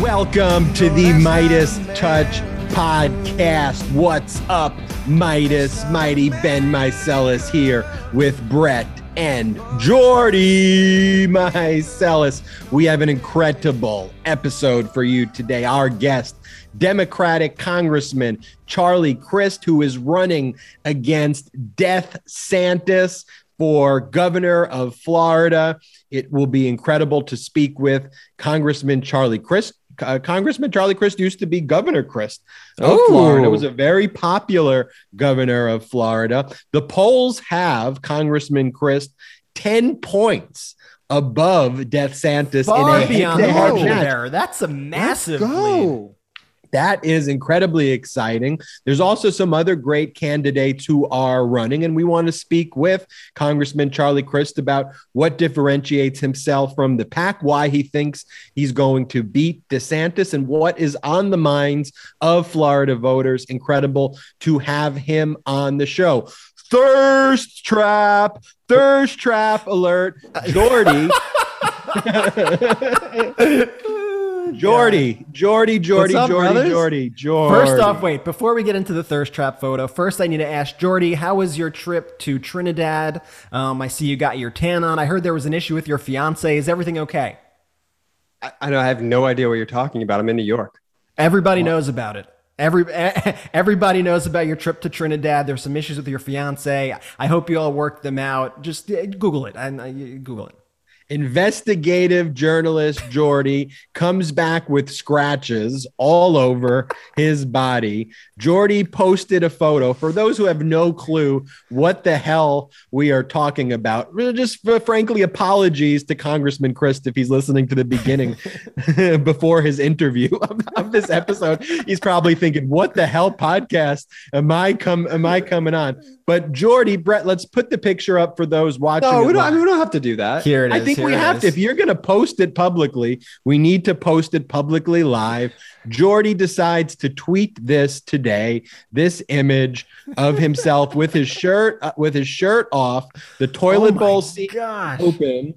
Welcome to the Midas Touch podcast. What's up, Meidas? Mighty Ben Meiselas here with Brett and Jordy Meiselas. We have an incredible episode for you today. Our guest, Democratic Congressman Charlie Crist, who is running against Death Santis for governor of Florida. It will be incredible to speak with Congressman Charlie Crist. Uh, Congressman Charlie Crist used to be Governor Crist of Ooh. Florida. Was a very popular governor of Florida. The polls have Congressman Crist 10 points above DeathSantis Far in a beyond the head-to-head margin match. there. That's a massive lead. Go. That is incredibly exciting. There's also some other great candidates who are running, and we want to speak with Congressman Charlie Crist about what differentiates himself from the pack, why he thinks he's going to beat DeSantis, and what is on the minds of Florida voters. Incredible to have him on the show. Thirst trap, thirst trap alert. Jordy. Jordy, Jordy, Jordy, What's up, Jordy, brothers? Jordy, Jordy. First off, wait, before we get into the thirst trap photo, first I need to ask Jordy, how was your trip to Trinidad? Um, I see you got your tan on. I heard there was an issue with your fiance. Is everything okay? I, I know I have no idea what you're talking about. I'm in New York. Everybody knows about it. Every everybody knows about your trip to Trinidad. There's some issues with your fiance. I hope you all worked them out. Just uh, Google it. And uh, Google it. Investigative journalist Jordy comes back with scratches all over his body. Jordy posted a photo. For those who have no clue what the hell we are talking about, just frankly, apologies to Congressman Crist if he's listening to the beginning before his interview of, of this episode. He's probably thinking, "What the hell podcast am I come am I coming on?" But Jordy, Brett, let's put the picture up for those watching. No, we don't. I mean, we don't have to do that. Here it is. I think here we have to. If you're going to post it publicly, we need to post it publicly live. Jordy decides to tweet this today. This image of himself with his shirt uh, with his shirt off, the toilet Oh bowl seat gosh. open.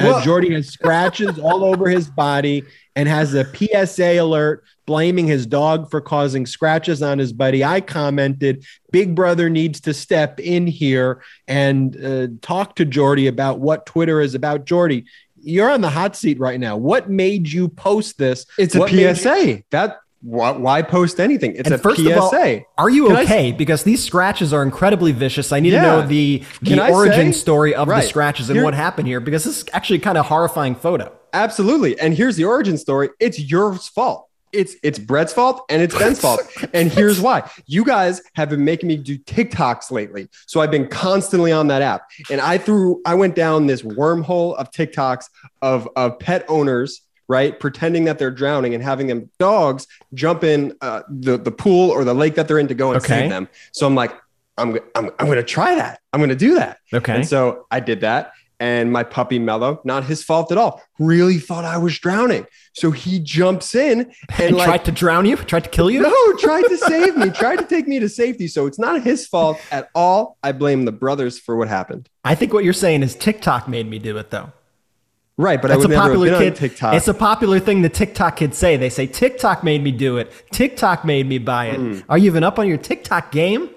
Well- Jordy has scratches all over his body and has a PSA alert blaming his dog for causing scratches on his buddy. I commented, Big Brother needs to step in here and uh, talk to Jordy about what Twitter is about. Jordy, you're on the hot seat right now. What made you post this? It's a What you- PSA. That why, why post anything? It's And a first PSA. of all, are you Can I- okay? because these scratches are incredibly vicious. I need Yeah. to know the, the origin say- story of the scratches and Here- what happened here because this is actually kind of horrifying photo. Absolutely. And here's the origin story. It's your fault. It's it's Brett's fault and it's Ben's fault. And here's why. You guys have been making me do TikToks lately. So I've been constantly on that app. And I threw I went down this wormhole of TikToks of of pet owners, right? Pretending that they're drowning and having them dogs jump in uh, the the pool or the lake that they're in to go and Okay. save them. So I'm like I'm I'm I'm going to try that. I'm going to do that. Okay. And so I did that. And my puppy Mello, not his fault at all, really thought I was drowning. So he jumps in and and like, tried to drown you, tried to kill you. no, tried to save me, tried to take me to safety. So it's not his fault at all. I blame the brothers for what happened. I think what you're saying is TikTok made me do it though. Right, but I That's would a popular kid. on TikTok. It's a popular thing the TikTok kids say. They say TikTok made me do it. TikTok made me buy it. Hmm. Are you even up on your TikTok game?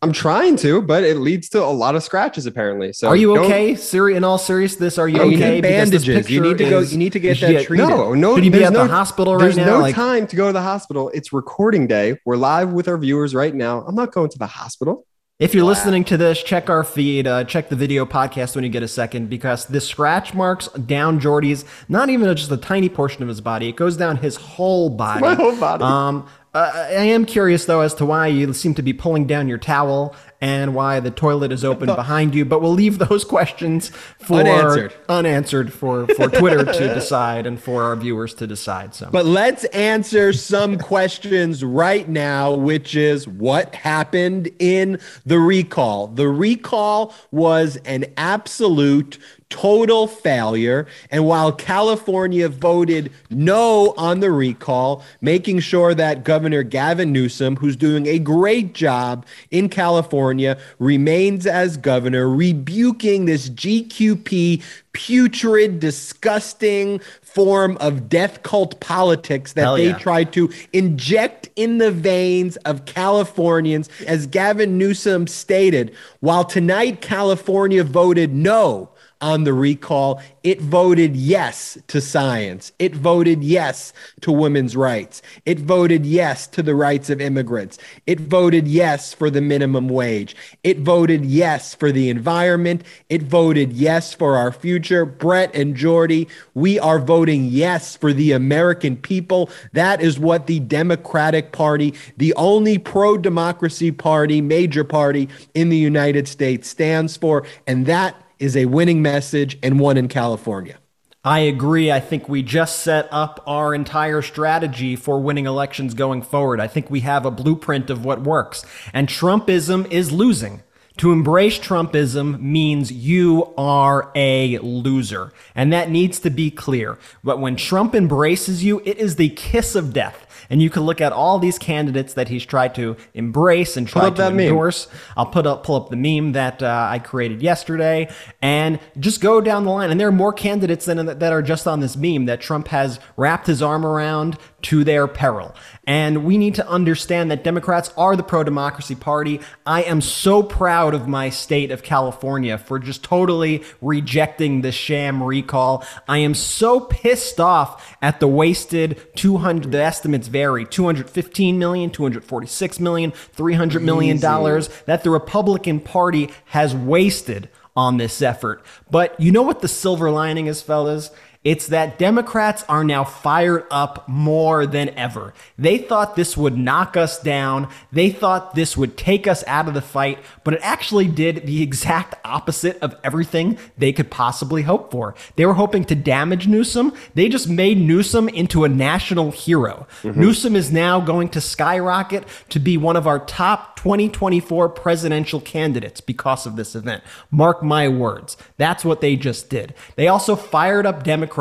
I'm trying to, but it leads to a lot of scratches apparently. So Are you okay? Siri, in all seriousness, are you Oh, you okay? need bandages. You need to go- you need to get that treated. No, no. Should he be there's at no, the hospital right There's now? no Like- time to go to the hospital. It's recording day. We're live with our viewers right now. I'm not going to the hospital. If you're listening to this, check our feed, uh, check the video podcast when you get a second, because the scratch marks down Jordy's, not even just a tiny portion of his body, it goes down his whole body. My whole body. Um, uh, I am curious though as to why you seem to be pulling down your towel and why the toilet is open behind you, but we'll leave those questions for Unanswered. unanswered for for Twitter to decide and for our viewers to decide. So, But let's answer some questions right now, which is what happened in the recall. The recall was an absolute total failure. And while California voted no on the recall, making sure that Governor Gavin Newsom, who's doing a great job in California, remains as governor, rebuking this GQP putrid, disgusting form of death cult politics that Hell they yeah. tried to inject in the veins of Californians. As Gavin Newsom stated, while tonight California voted no on the recall, it voted yes to science. It voted yes to women's rights. It voted yes to the rights of immigrants. It voted yes for the minimum wage. It voted yes for the environment. It voted yes for our future. Brett and Jordy, we are voting yes for the American people. That is what the Democratic Party, the only pro democracy party, major party in the United States, stands for. And that is a winning message and one in California. I agree. I think we just set up our entire strategy for winning elections going forward. I think we have a blueprint of what works. And Trumpism is losing. To embrace Trumpism means you are a loser. And that needs to be clear. But when Trump embraces you, it is the kiss of death. And you can look at all these candidates that he's tried to embrace and try to that meme. endorse. I'll put up pull up the meme that uh, I created yesterday, and just go down the line. And there are more candidates than that are just on this meme that Trump has wrapped his arm around to their peril. And we need to understand that Democrats are the pro democracy party. I am so proud of my state of California for just totally rejecting the sham recall. I am so pissed off at the wasted 200, the estimates vary 215 million, 246 million, 300 million dollars that the Republican Party has wasted on this effort. But you know what the silver lining is, fellas? It's that Democrats are now fired up more than ever. They thought this would knock us down. They thought this would take us out of the fight, but it actually did the exact opposite of everything they could possibly hope for. They were hoping to damage Newsom. They just made Newsom into a national hero. Mm-hmm. Newsom is now going to skyrocket to be one of our top 2024 presidential candidates because of this event. Mark my words. That's what they just did. They also fired up Democrats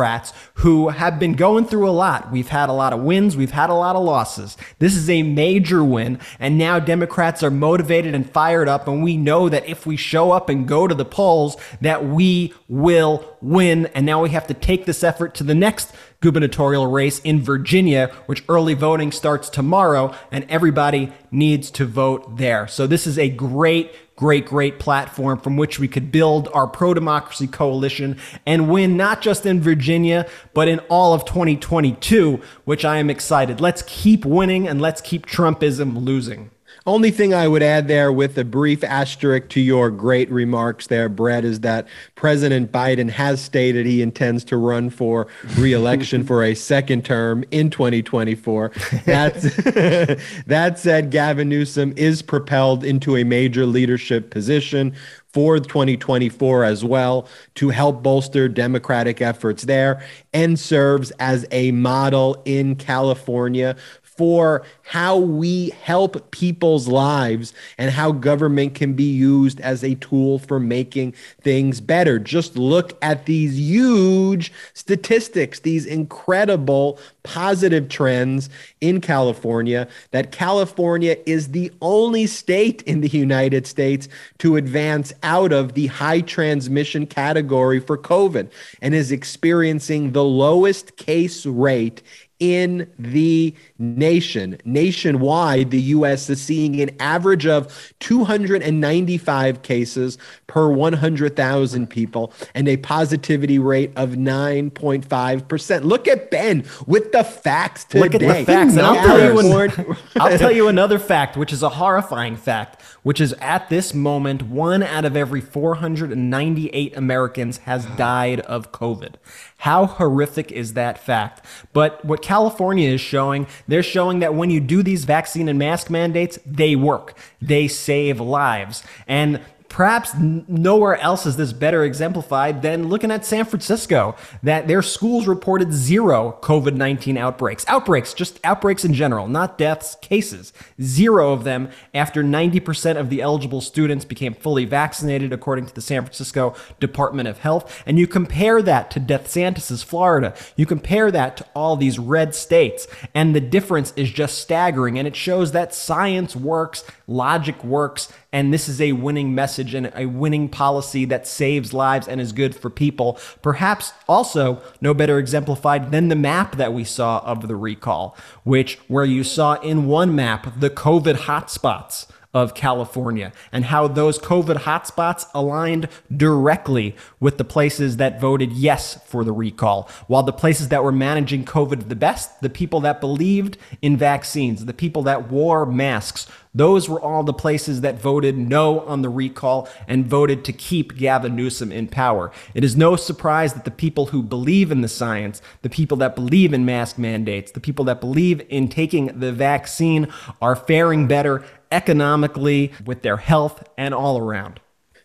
who have been going through a lot. We've had a lot of wins, we've had a lot of losses. This is a major win, and now Democrats are motivated and fired up, and we know that if we show up and go to the polls, that we will win. And now we have to take this effort to the next gubernatorial race in Virginia, which early voting starts tomorrow, and everybody needs to vote there. So this is a great, great, great platform from which we could build our pro democracy coalition and win not just in Virginia, but in all of 2022, which I am excited. Let's keep winning and let's keep Trumpism losing. Only thing I would add there with a brief asterisk to your great remarks there, Brett, is that President Biden has stated he intends to run for reelection for a second term in 2024. That's, that said, Gavin Newsom is propelled into a major leadership position for 2024 as well to help bolster Democratic efforts there and serves as a model in California for how we help people's lives and how government can be used as a tool for making things better. Just look at these huge statistics, these incredible positive trends in California, that California is the only state in the United States to advance out of the high transmission category for COVID and is experiencing the lowest case rate in the nation. Nationwide, the U.S. is seeing an average of 295 cases per 100,000 people and a positivity rate of 9.5%. Look at Ben with the facts today. Look at the facts. And I'll tell, you an, I'll tell you another fact, which is a horrifying fact, which is at this moment, one out of every 498 Americans has died of COVID. How horrific is that fact? But what California is showing, they're showing that when you do these vaccine and mask mandates, they work. They save lives. And Perhaps nowhere else is this better exemplified than looking at San Francisco, that their schools reported zero COVID 19 outbreaks. Outbreaks, just outbreaks in general, not deaths, cases. Zero of them after 90% of the eligible students became fully vaccinated, according to the San Francisco Department of Health. And you compare that to Death DeSantis's Florida, you compare that to all these red states, and the difference is just staggering. And it shows that science works, logic works, and this is a winning message and a winning policy that saves lives and is good for people. Perhaps also no better exemplified than the map that we saw of the recall, which where you saw in one map the COVID hotspots of California and how those COVID hotspots aligned directly with the places that voted yes for the recall, while the places that were managing COVID the best, the people that believed in vaccines, the people that wore masks, those were all the places that voted no on the recall and voted to keep Gavin Newsom in power. It is no surprise that the people who believe in the science, the people that believe in mask mandates, the people that believe in taking the vaccine are faring better economically, with their health, and all around.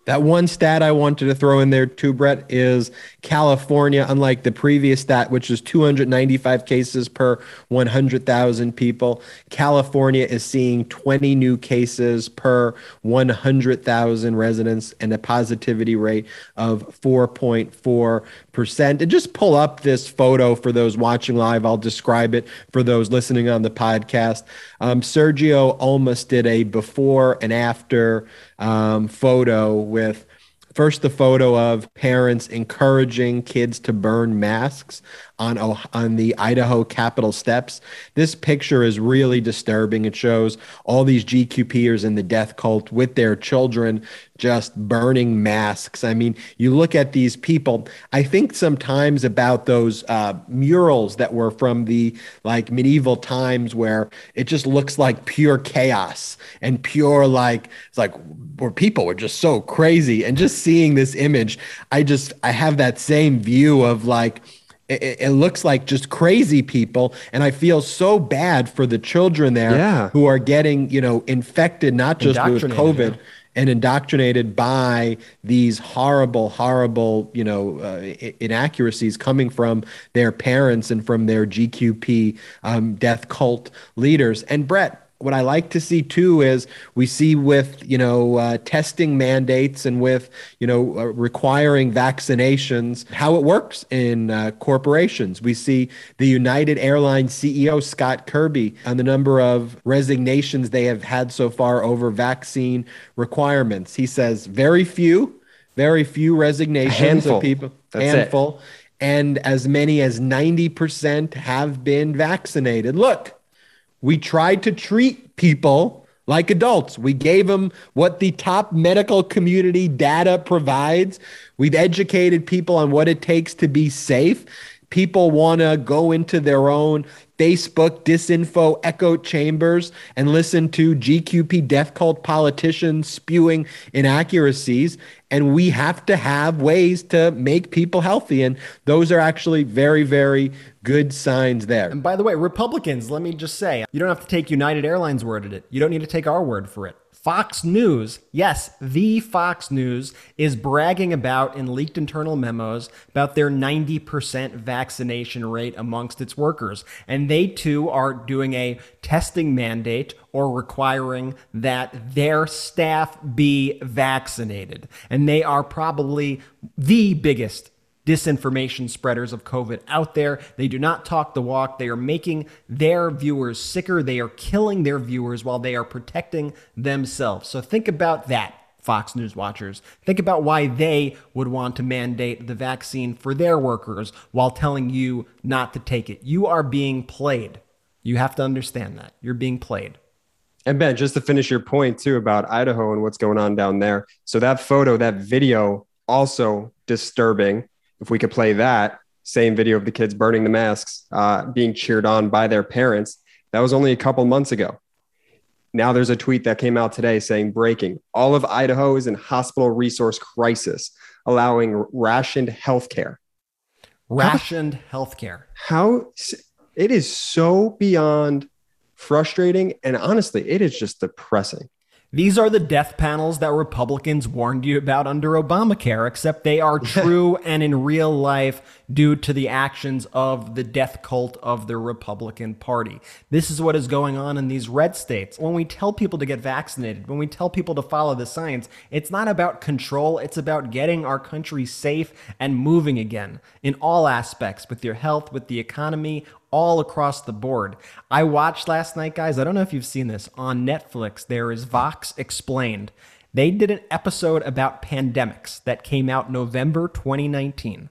That one stat I wanted to throw in there too, Brett, is California, unlike the previous stat, which is 295 cases per 100,000 people, California is seeing 20 new cases per 100,000 residents and a positivity rate of 4.4%. And just pull up this photo for those watching live. I'll describe it for those listening on the podcast. Um, Sergio almost did a before and after um, photo with first the photo of parents encouraging kids to burn masks on on the Idaho Capitol steps. This picture is really disturbing. It shows all these GQPers in the death cult with their children just burning masks. I mean, you look at these people. I think sometimes about those uh, murals that were from the like medieval times where it just looks like pure chaos and pure like it's like where people were just so crazy. And just seeing this image, I just I have that same view of like it, it, looks like just crazy people and i feel so bad for the children there yeah. who are getting you know infected not just with covid yeah. and indoctrinated by these horrible horrible you know uh, inaccuracies coming from their parents and from their gqp um, death cult leaders and brett what I like to see too is we see with you know uh, testing mandates and with you know uh, requiring vaccinations how it works in uh, corporations. We see the United Airlines CEO Scott Kirby on the number of resignations they have had so far over vaccine requirements. He says very few, very few resignations of people. That's handful. It. And as many as 90% have been vaccinated. Look, we tried to treat people like adults. We gave them what the top medical community data provides. We've educated people on what it takes to be safe. People want to go into their own Facebook disinfo echo chambers and listen to GQP death cult politicians spewing inaccuracies. And we have to have ways to make people healthy. And those are actually very, very good signs there. And by the way, Republicans, let me just say, you don't have to take United Airlines' word at it. You don't need to take our word for it. Fox News, yes, the Fox News is bragging about in leaked internal memos about their 90% vaccination rate amongst its workers. And they too are doing a testing mandate or requiring that their staff be vaccinated. And they are probably the biggest disinformation spreaders of COVID out there. They do not talk the walk. They are making their viewers sicker. They are killing their viewers while they are protecting themselves. So think about that. Fox News watchers. Think about why they would want to mandate the vaccine for their workers while telling you not to take it. You are being played. You have to understand that. You're being played. And Ben, just to finish your point too about Idaho and what's going on down there. So that photo, that video, also disturbing if we could play that same video of the kids burning the masks, uh, being cheered on by their parents, that was only a couple months ago. Now there's a tweet that came out today saying breaking all of Idaho is in hospital resource crisis, allowing rationed health care. Rationed health care. How it is so beyond frustrating. And honestly, it is just depressing. These are the death panels that Republicans warned you about under Obamacare, except they are true and in real life due to the actions of the death cult of the Republican Party. This is what is going on in these red states. When we tell people to get vaccinated, when we tell people to follow the science, it's not about control, it's about getting our country safe and moving again in all aspects with your health, with the economy, all across the board. I watched last night, guys. I don't know if you've seen this on Netflix. There is Vox Explained. They did an episode about pandemics that came out November 2019.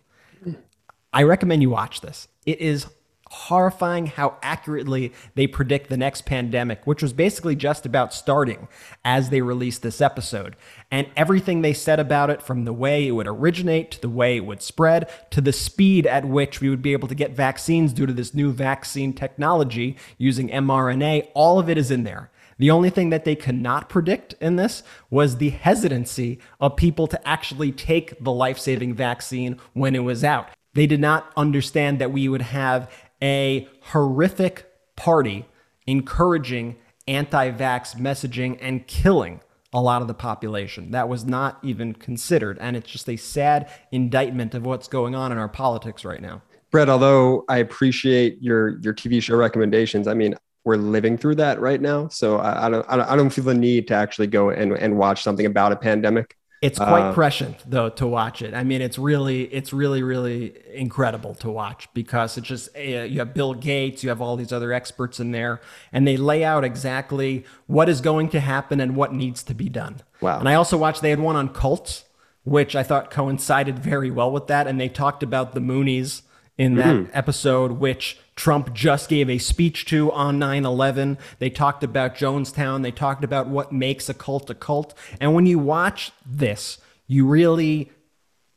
I recommend you watch this. It is horrifying how accurately they predict the next pandemic, which was basically just about starting as they released this episode. And everything they said about it, from the way it would originate to the way it would spread to the speed at which we would be able to get vaccines due to this new vaccine technology using mRNA, all of it is in there. The only thing that they could not predict in this was the hesitancy of people to actually take the life saving vaccine when it was out. They did not understand that we would have a horrific party encouraging anti vax messaging and killing a lot of the population. That was not even considered. And it's just a sad indictment of what's going on in our politics right now. Brett, although I appreciate your your TV show recommendations, I mean, we're living through that right now. So I, I don't I don't feel the need to actually go and, and watch something about a pandemic. It's quite uh, prescient though to watch it. I mean, it's really, it's really, really incredible to watch because it's just uh, you have Bill Gates, you have all these other experts in there, and they lay out exactly what is going to happen and what needs to be done. Wow! And I also watched they had one on cults, which I thought coincided very well with that, and they talked about the Moonies in that mm-hmm. episode, which Trump just gave a speech to on 9 11. They talked about Jonestown. They talked about what makes a cult a cult. And when you watch this, you really,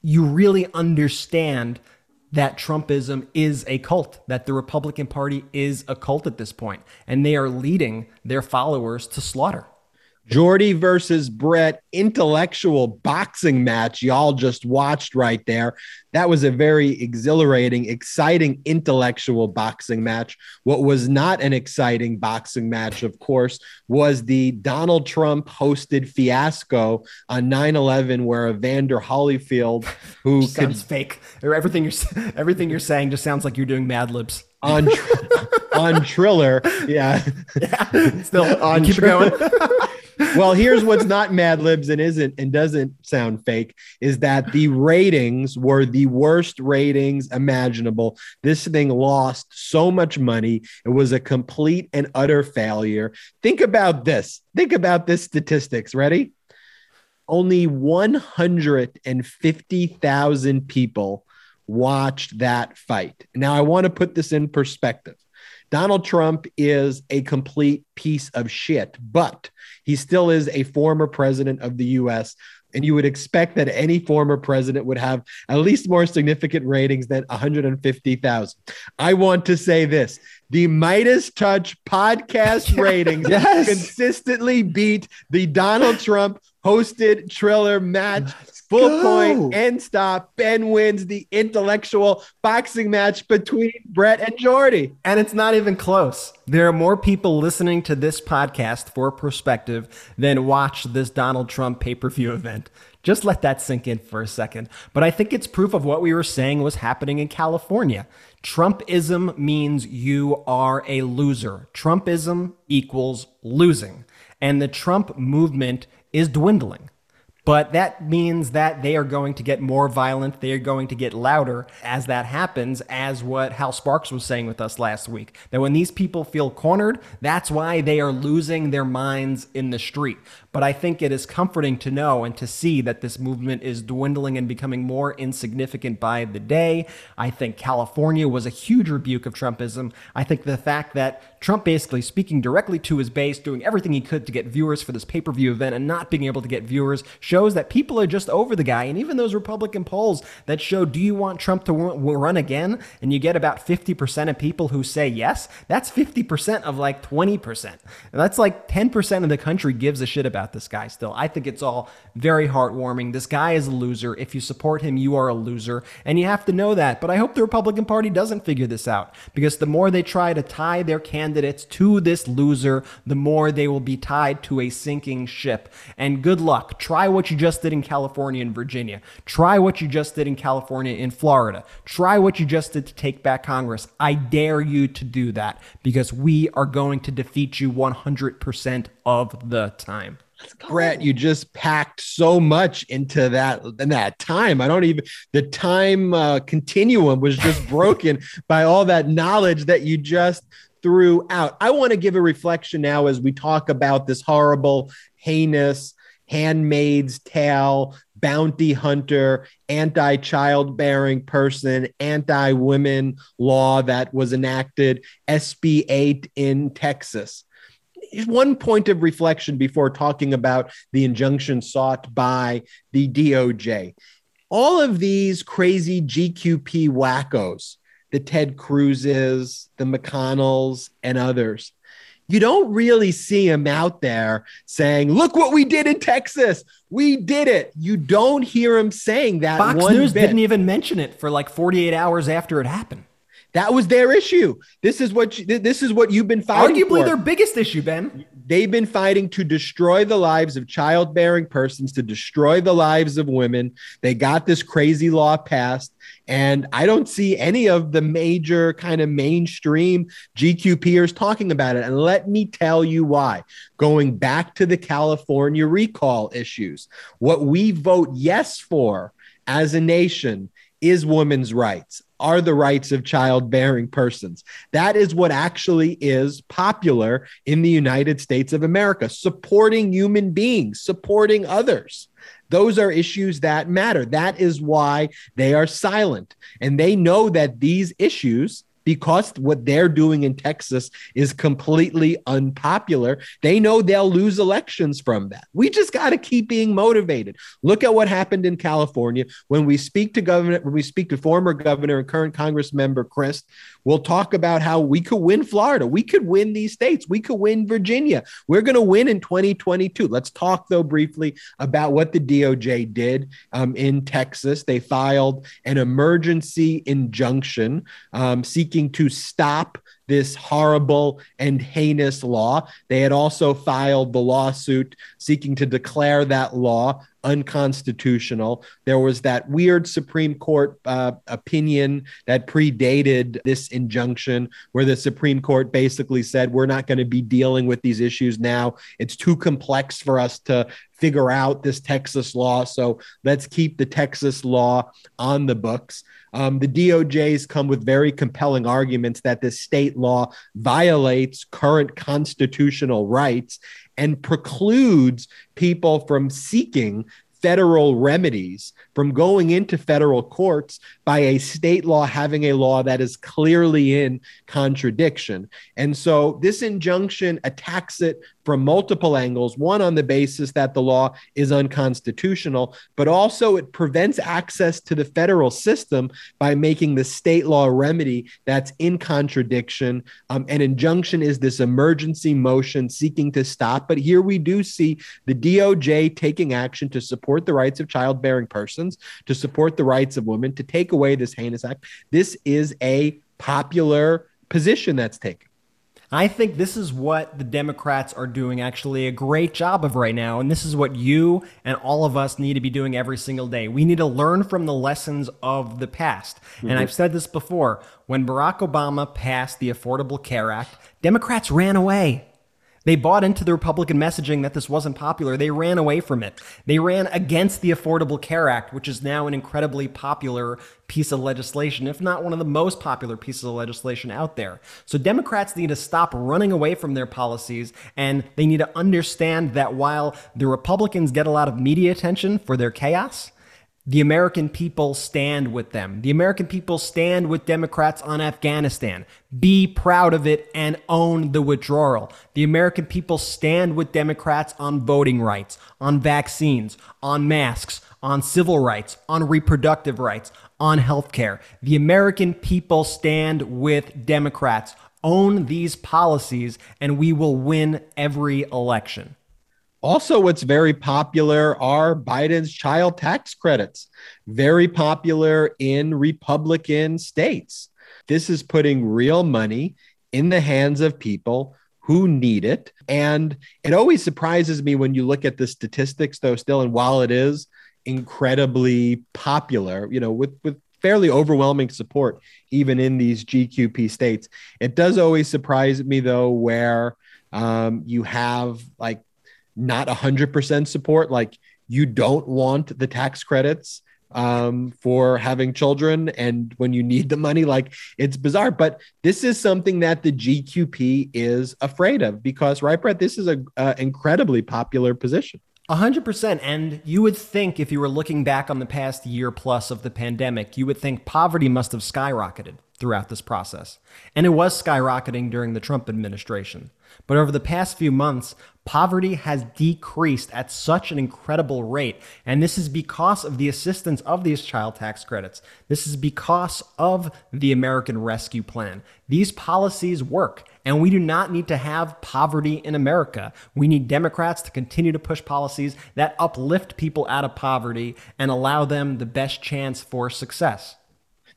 you really understand that Trumpism is a cult, that the Republican Party is a cult at this point, and they are leading their followers to slaughter. Jordy versus Brett intellectual boxing match y'all just watched right there. That was a very exhilarating, exciting intellectual boxing match. What was not an exciting boxing match, of course, was the Donald Trump hosted fiasco on 9/11 where Evander Holyfield who sounds fake. Everything you're everything you're saying just sounds like you're doing Mad Libs on on Triller. Yeah. yeah. Still on keep going. Well, here's what's not Mad Libs and isn't and doesn't sound fake is that the ratings were the worst ratings imaginable. This thing lost so much money. It was a complete and utter failure. Think about this. Think about this statistics. Ready? Only 150,000 people watched that fight. Now, I want to put this in perspective. Donald Trump is a complete piece of shit, but he still is a former president of the US. And you would expect that any former president would have at least more significant ratings than 150,000. I want to say this the MeidasTouch podcast ratings yes. consistently beat the Donald Trump hosted Triller match Full Go. point, end stop. Ben wins the intellectual boxing match between Brett and Jordy. And it's not even close. There are more people listening to this podcast for perspective than watch this Donald Trump pay per view event. Just let that sink in for a second. But I think it's proof of what we were saying was happening in California. Trumpism means you are a loser. Trumpism equals losing. And the Trump movement is dwindling. But that means that they are going to get more violent. They are going to get louder as that happens, as what Hal Sparks was saying with us last week. That when these people feel cornered, that's why they are losing their minds in the street. But I think it is comforting to know and to see that this movement is dwindling and becoming more insignificant by the day. I think California was a huge rebuke of Trumpism. I think the fact that Trump basically speaking directly to his base, doing everything he could to get viewers for this pay per view event and not being able to get viewers, shows that people are just over the guy. And even those Republican polls that show, do you want Trump to run again? And you get about 50% of people who say yes. That's 50% of like 20%. And that's like 10% of the country gives a shit about this guy still. I think it's all very heartwarming. This guy is a loser. If you support him, you are a loser. And you have to know that. But I hope the Republican Party doesn't figure this out because the more they try to tie their candidates to this loser, the more they will be tied to a sinking ship. And good luck. Try what you just did in California and Virginia. Try what you just did in California in Florida. Try what you just did to take back Congress. I dare you to do that because we are going to defeat you 100% of the time. Brett, you just packed so much into that in that time. I don't even the time uh, continuum was just broken by all that knowledge that you just threw out. I want to give a reflection now as we talk about this horrible, heinous, handmaid's tale, bounty hunter, anti childbearing person, anti women law that was enacted, SB 8 in Texas one point of reflection before talking about the injunction sought by the DOJ. All of these crazy GQP wackos, the Ted Cruzes, the McConnells, and others, you don't really see them out there saying, "Look what we did in Texas. We did it." You don't hear them saying that. Fox News bit. didn't even mention it for like 48 hours after it happened. That was their issue. This is what you, this is what you've been fighting. Arguably for. their biggest issue, Ben. They've been fighting to destroy the lives of childbearing persons, to destroy the lives of women. They got this crazy law passed, and I don't see any of the major kind of mainstream GQPers talking about it. And let me tell you why. Going back to the California recall issues, what we vote yes for as a nation is women's rights are the rights of childbearing persons. That is what actually is popular in the United States of America, supporting human beings, supporting others. Those are issues that matter. That is why they are silent. And they know that these issues because what they're doing in Texas is completely unpopular. They know they'll lose elections from that. We just got to keep being motivated. Look at what happened in California when we speak to governor, when we speak to former governor and current Congress member Crist, we'll talk about how we could win Florida. We could win these states. We could win Virginia. We're going to win in 2022. Let's talk, though, briefly about what the DOJ did um, in Texas. They filed an emergency injunction um, seeking seeking to stop this horrible and heinous law. They had also filed the lawsuit seeking to declare that law unconstitutional. There was that weird Supreme Court uh, opinion that predated this injunction, where the Supreme Court basically said, We're not going to be dealing with these issues now. It's too complex for us to figure out this Texas law. So let's keep the Texas law on the books. Um, the DOJs come with very compelling arguments that this state law violates current constitutional rights and precludes people from seeking federal remedies from going into federal courts by a state law having a law that is clearly in contradiction. And so this injunction attacks it from multiple angles. One, on the basis that the law is unconstitutional, but also it prevents access to the federal system by making the state law remedy that's in contradiction. Um, an injunction is this emergency motion seeking to stop. But here we do see the DOJ taking action to support the rights of childbearing persons, to support the rights of women, to take away this heinous act. This is a popular position that's taken. I think this is what the Democrats are doing actually a great job of right now. And this is what you and all of us need to be doing every single day. We need to learn from the lessons of the past. Mm-hmm. And I've said this before when Barack Obama passed the Affordable Care Act, Democrats ran away. They bought into the Republican messaging that this wasn't popular. They ran away from it. They ran against the Affordable Care Act, which is now an incredibly popular piece of legislation, if not one of the most popular pieces of legislation out there. So Democrats need to stop running away from their policies and they need to understand that while the Republicans get a lot of media attention for their chaos, The American people stand with them. The American people stand with Democrats on Afghanistan. Be proud of it and own the withdrawal. The American people stand with Democrats on voting rights, on vaccines, on masks, on civil rights, on reproductive rights, on health care. The American people stand with Democrats. Own these policies, and we will win every election. Also, what's very popular are Biden's child tax credits, very popular in Republican states. This is putting real money in the hands of people who need it. And it always surprises me when you look at the statistics, though, still, and while it is incredibly popular, you know, with, with fairly overwhelming support, even in these GQP states, it does always surprise me, though, where um, you have like not 100% support. Like you don't want the tax credits um, for having children and when you need the money. Like it's bizarre, but this is something that the GQP is afraid of because, right, Brett, this is a, incredibly popular position. A hundred percent. And you would think if you were looking back on the past year plus of the pandemic, you would think poverty must have skyrocketed throughout this process. And it was skyrocketing during the Trump administration. But over the past few months, poverty has decreased at such an incredible rate. And this is because of the assistance of these child tax credits. This is because of the American Rescue Plan. These policies work. And we do not need to have poverty in America. We need Democrats to continue to push policies that uplift people out of poverty and allow them the best chance for success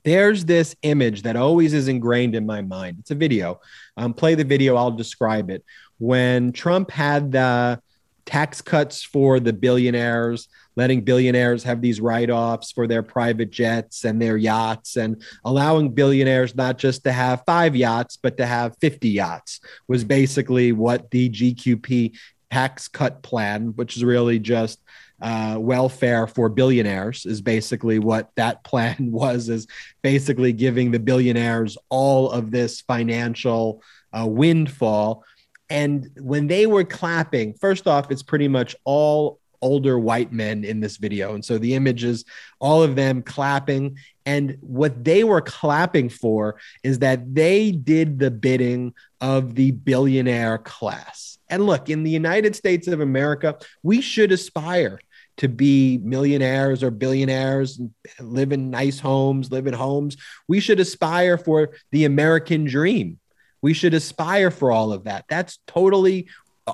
there's this image that always is ingrained in my mind. It's a video. Um, play the video, I'll describe it. When Trump had the tax cuts for the billionaires, letting billionaires have these write offs for their private jets and their yachts, and allowing billionaires not just to have five yachts, but to have 50 yachts, was basically what the GQP tax cut plan, which is really just uh, welfare for billionaires is basically what that plan was is basically giving the billionaires all of this financial uh, windfall. And when they were clapping first off it's pretty much all older white men in this video. And so the images all of them clapping. And what they were clapping for is that they did the bidding of the billionaire class. And look in the united states of america we should aspire to be millionaires or billionaires and live in nice homes, live in homes. We should aspire for the American dream. We should aspire for all of that. That's totally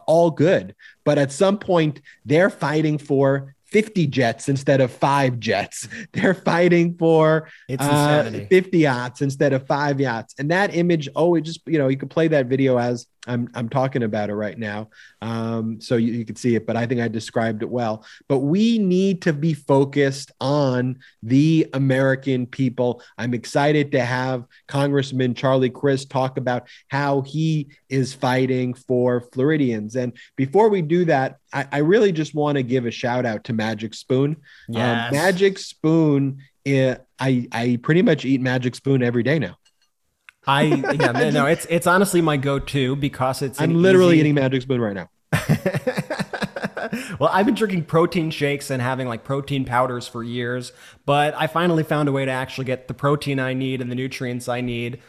all good. But at some point, they're fighting for 50 jets instead of five jets. They're fighting for uh, 50 yachts instead of five yachts. And that image, oh, it just, you know, you could play that video as I'm, I'm talking about it right now. Um, so you, you can see it, but I think I described it well. But we need to be focused on the American people. I'm excited to have Congressman Charlie Crist talk about how he is fighting for Floridians. And before we do that, I, I really just want to give a shout out to Magic Spoon. Um, yes. Um, Magic Spoon, eh, I, I pretty much eat Magic Spoon every day now. I yeah no it's it's honestly my go-to because it's I'm literally easy... eating Magic Spoon right now. well, I've been drinking protein shakes and having like protein powders for years, but I finally found a way to actually get the protein I need and the nutrients I need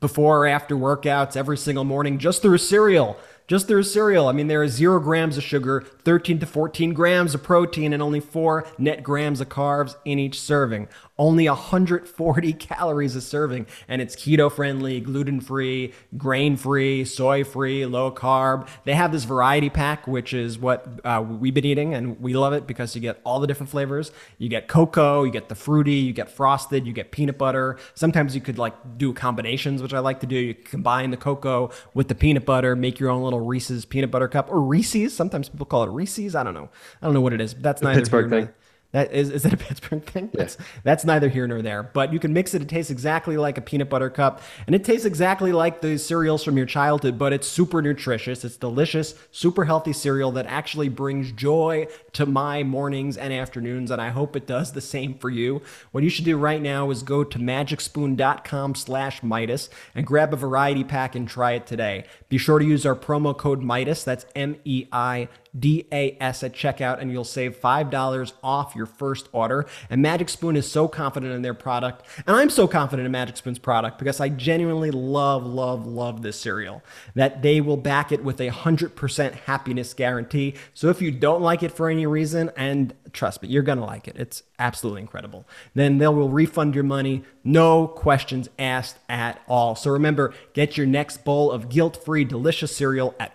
before or after workouts every single morning just through cereal just through cereal. I mean, there are zero grams of sugar, 13 to 14 grams of protein, and only four net grams of carbs in each serving only 140 calories a serving, and it's keto friendly, gluten free, grain free, soy free, low carb. They have this variety pack, which is what uh, we've been eating, and we love it because you get all the different flavors. You get cocoa, you get the fruity, you get frosted, you get peanut butter. Sometimes you could like do combinations, which I like to do. You combine the cocoa with the peanut butter, make your own little Reese's peanut butter cup or Reese's. Sometimes people call it Reese's. I don't know. I don't know what it is. But that's the neither Pittsburgh thing. That is, is that a Pittsburgh thing? Yes. That's, that's neither here nor there. But you can mix it. It tastes exactly like a peanut butter cup, and it tastes exactly like the cereals from your childhood. But it's super nutritious. It's delicious, super healthy cereal that actually brings joy to my mornings and afternoons. And I hope it does the same for you. What you should do right now is go to magicspoon.com/meidas and grab a variety pack and try it today. Be sure to use our promo code Meidas. That's M E I D A S at checkout, and you'll save five dollars off your first order. And Magic Spoon is so confident in their product. And I'm so confident in Magic Spoon's product because I genuinely love, love, love this cereal that they will back it with a 100% happiness guarantee. So if you don't like it for any reason, and trust me, you're going to like it, it's absolutely incredible, then they will refund your money. No questions asked at all. So remember, get your next bowl of guilt-free delicious cereal at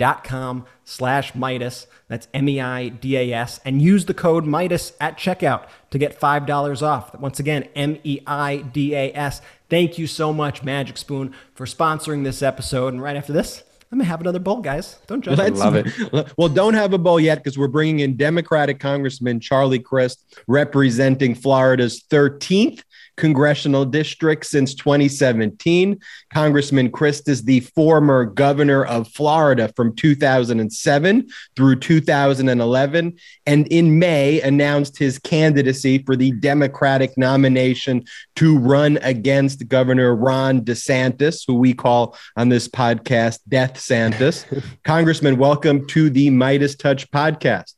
magicspoon.com slash Meidas. That's M-E-I-D-A-S. And use the code Meidas at checkout to get $5 off. Once again, M-E-I-D-A-S. Thank you so much, Magic Spoon, for sponsoring this episode. And right after this, I'm gonna have another bowl, guys. Don't judge. Let's love it. Well, don't have a bowl yet because we're bringing in Democratic Congressman Charlie Crist, representing Florida's 13th congressional district since 2017. Congressman Crist is the former governor of Florida from 2007 through 2011, and in May announced his candidacy for the Democratic nomination to run against Governor Ron DeSantis, who we call on this podcast DeathSantis. Congressman, welcome to the MeidasTouch podcast.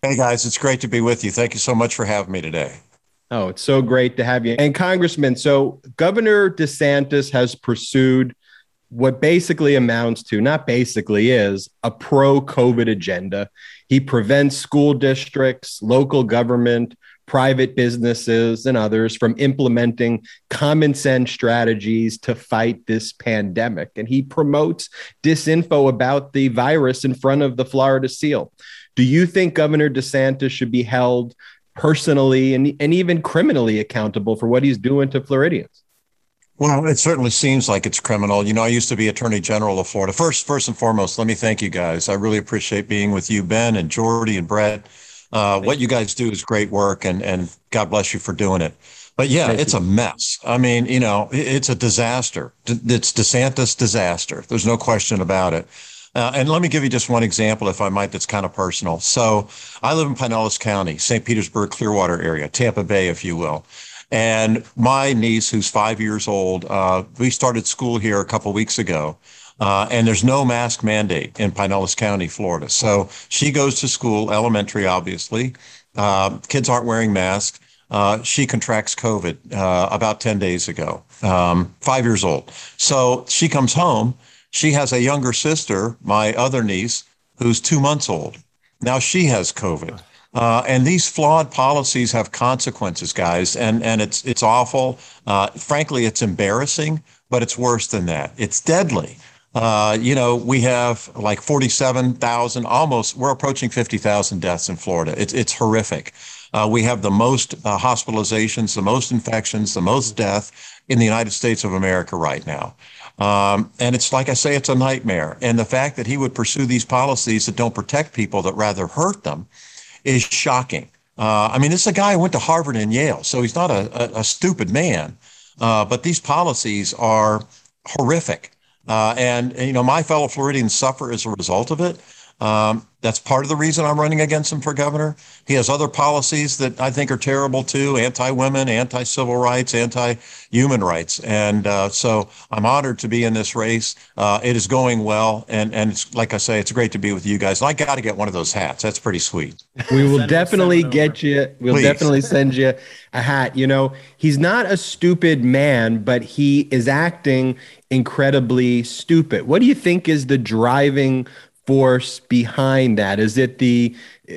Hey guys, it's great to be with you. Thank you so much for having me today. Oh, it's so great to have you. And Congressman, so Governor DeSantis has pursued what basically amounts to, not basically is, a pro COVID agenda. He prevents school districts, local government, private businesses, and others from implementing common sense strategies to fight this pandemic. And he promotes disinfo about the virus in front of the Florida SEAL. Do you think Governor DeSantis should be held personally and, and even criminally accountable for what he's doing to Floridians. Well, it certainly seems like it's criminal. You know, I used to be Attorney General of Florida. First, first and foremost, let me thank you guys. I really appreciate being with you, Ben and Jordy and Brett. Uh, what you guys do is great work, and and God bless you for doing it. But yeah, thank it's you. a mess. I mean, you know, it's a disaster. It's DeSantis disaster. There's no question about it. Uh, and let me give you just one example, if I might, that's kind of personal. So I live in Pinellas County, St. Petersburg, Clearwater area, Tampa Bay, if you will. And my niece, who's five years old, uh, we started school here a couple weeks ago. Uh, and there's no mask mandate in Pinellas County, Florida. So she goes to school, elementary, obviously. Uh, kids aren't wearing masks. Uh, she contracts COVID uh, about 10 days ago, um, five years old. So she comes home she has a younger sister, my other niece, who's two months old. Now she has COVID. Uh, and these flawed policies have consequences, guys, and and it's it's awful. Uh, frankly, it's embarrassing, but it's worse than that. It's deadly. Uh, you know, we have like forty-seven thousand, almost. We're approaching fifty thousand deaths in Florida. It's it's horrific. Uh, we have the most uh, hospitalizations, the most infections, the most death in the United States of America right now. Um, and it's like I say, it's a nightmare. And the fact that he would pursue these policies that don't protect people, that rather hurt them, is shocking. Uh, I mean, this is a guy who went to Harvard and Yale, so he's not a, a, a stupid man. Uh, but these policies are horrific. Uh, and, and, you know, my fellow Floridians suffer as a result of it. Um, that's part of the reason I'm running against him for governor. He has other policies that I think are terrible too anti women, anti civil rights, anti human rights. And uh, so I'm honored to be in this race. Uh, it is going well. And, and it's, like I say, it's great to be with you guys. And I got to get one of those hats. That's pretty sweet. We will definitely get you, we'll Please. definitely send you a hat. You know, he's not a stupid man, but he is acting incredibly stupid. What do you think is the driving force behind that? Is it the uh,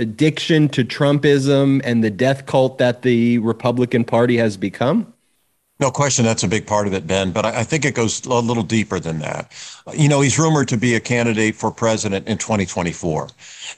addiction to Trumpism and the death cult that the Republican Party has become? No question, that's a big part of it, Ben. But I, I, think it goes a little deeper than that. You know, he's rumored to be a candidate for president in 2024.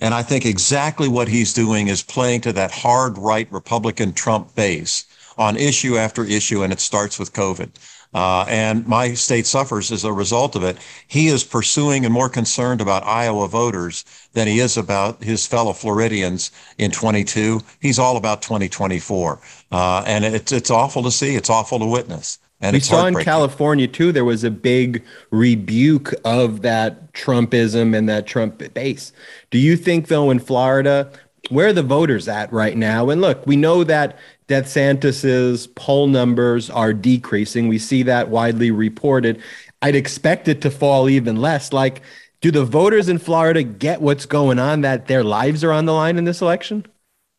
And I think exactly what he's doing is playing to that hard right Republican Trump base on issue after issue. And it starts with COVID. Uh, and my state suffers as a result of it. He is pursuing and more concerned about Iowa voters than he is about his fellow Floridians in 22. He's all about 2024. Uh, and it's, it's awful to see. It's awful to witness. And we saw in California too, there was a big rebuke of that Trumpism and that Trump base. Do you think, though, in Florida, where are the voters at right now? And look, we know that DeSantis's poll numbers are decreasing. We see that widely reported. I'd expect it to fall even less. Like, do the voters in Florida get what's going on that their lives are on the line in this election?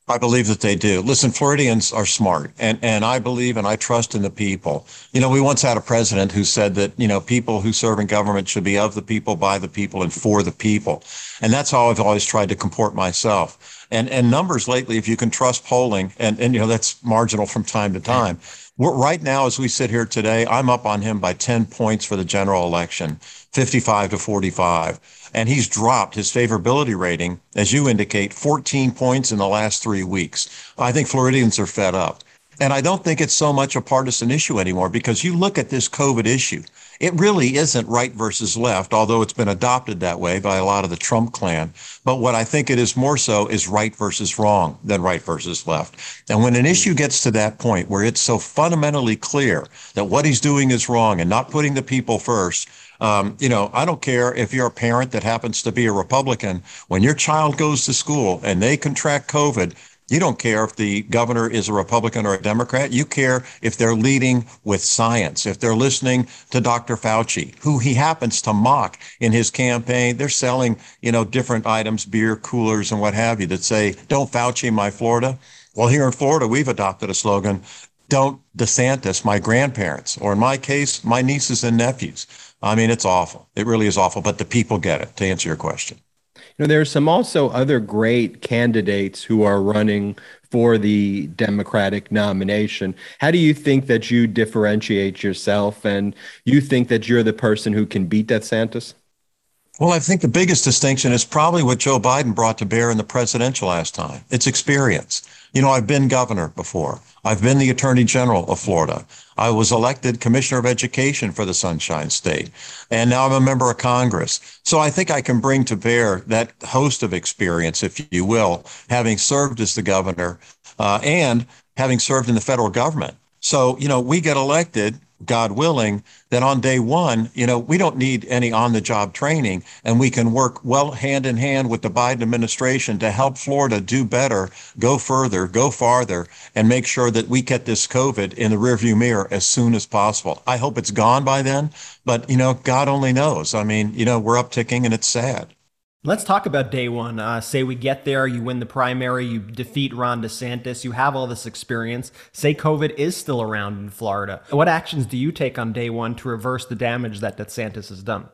I believe that they do. Listen, Floridians are smart, and and I believe and I trust in the people. You know, we once had a president who said that you know people who serve in government should be of the people, by the people, and for the people, and that's how I've always tried to comport myself. And and numbers lately, if you can trust polling, and and you know that's marginal from time to time. We're, right now, as we sit here today, I'm up on him by 10 points for the general election, 55 to 45 and he's dropped his favorability rating, as you indicate, 14 points in the last three weeks. I think Floridians are fed up. And I don't think it's so much a partisan issue anymore because you look at this COVID issue, it really isn't right versus left, although it's been adopted that way by a lot of the Trump clan. But what I think it is more so is right versus wrong than right versus left. And when an issue gets to that point where it's so fundamentally clear that what he's doing is wrong and not putting the people first, um, you know, I don't care if you're a parent that happens to be a Republican. When your child goes to school and they contract COVID, you don't care if the governor is a Republican or a Democrat. You care if they're leading with science, if they're listening to Dr. Fauci, who he happens to mock in his campaign. They're selling, you know, different items, beer, coolers, and what have you that say, don't Fauci my Florida. Well, here in Florida, we've adopted a slogan, don't DeSantis my grandparents, or in my case, my nieces and nephews. I mean, it's awful. It really is awful, but the people get it, to answer your question. Know, there are some also other great candidates who are running for the Democratic nomination. How do you think that you differentiate yourself and you think that you're the person who can beat DeSantis? Well, I think the biggest distinction is probably what Joe Biden brought to bear in the presidential last time. It's experience. You know, I've been governor before. I've been the attorney general of Florida. I was elected commissioner of education for the Sunshine State. And now I'm a member of Congress. So I think I can bring to bear that host of experience, if you will, having served as the governor uh, and having served in the federal government. So, you know, we get elected God willing, that on day one, you know, we don't need any on the job training and we can work well hand in hand with the Biden administration to help Florida do better, go further, go farther, and make sure that we get this COVID in the rearview mirror as soon as possible. I hope it's gone by then, but, you know, God only knows. I mean, you know, we're upticking and it's sad. Let's talk about day one. Uh, say we get there, you win the primary, you defeat Ron DeSantis, you have all this experience. Say COVID is still around in Florida. What actions do you take on day one to reverse the damage that DeSantis has done?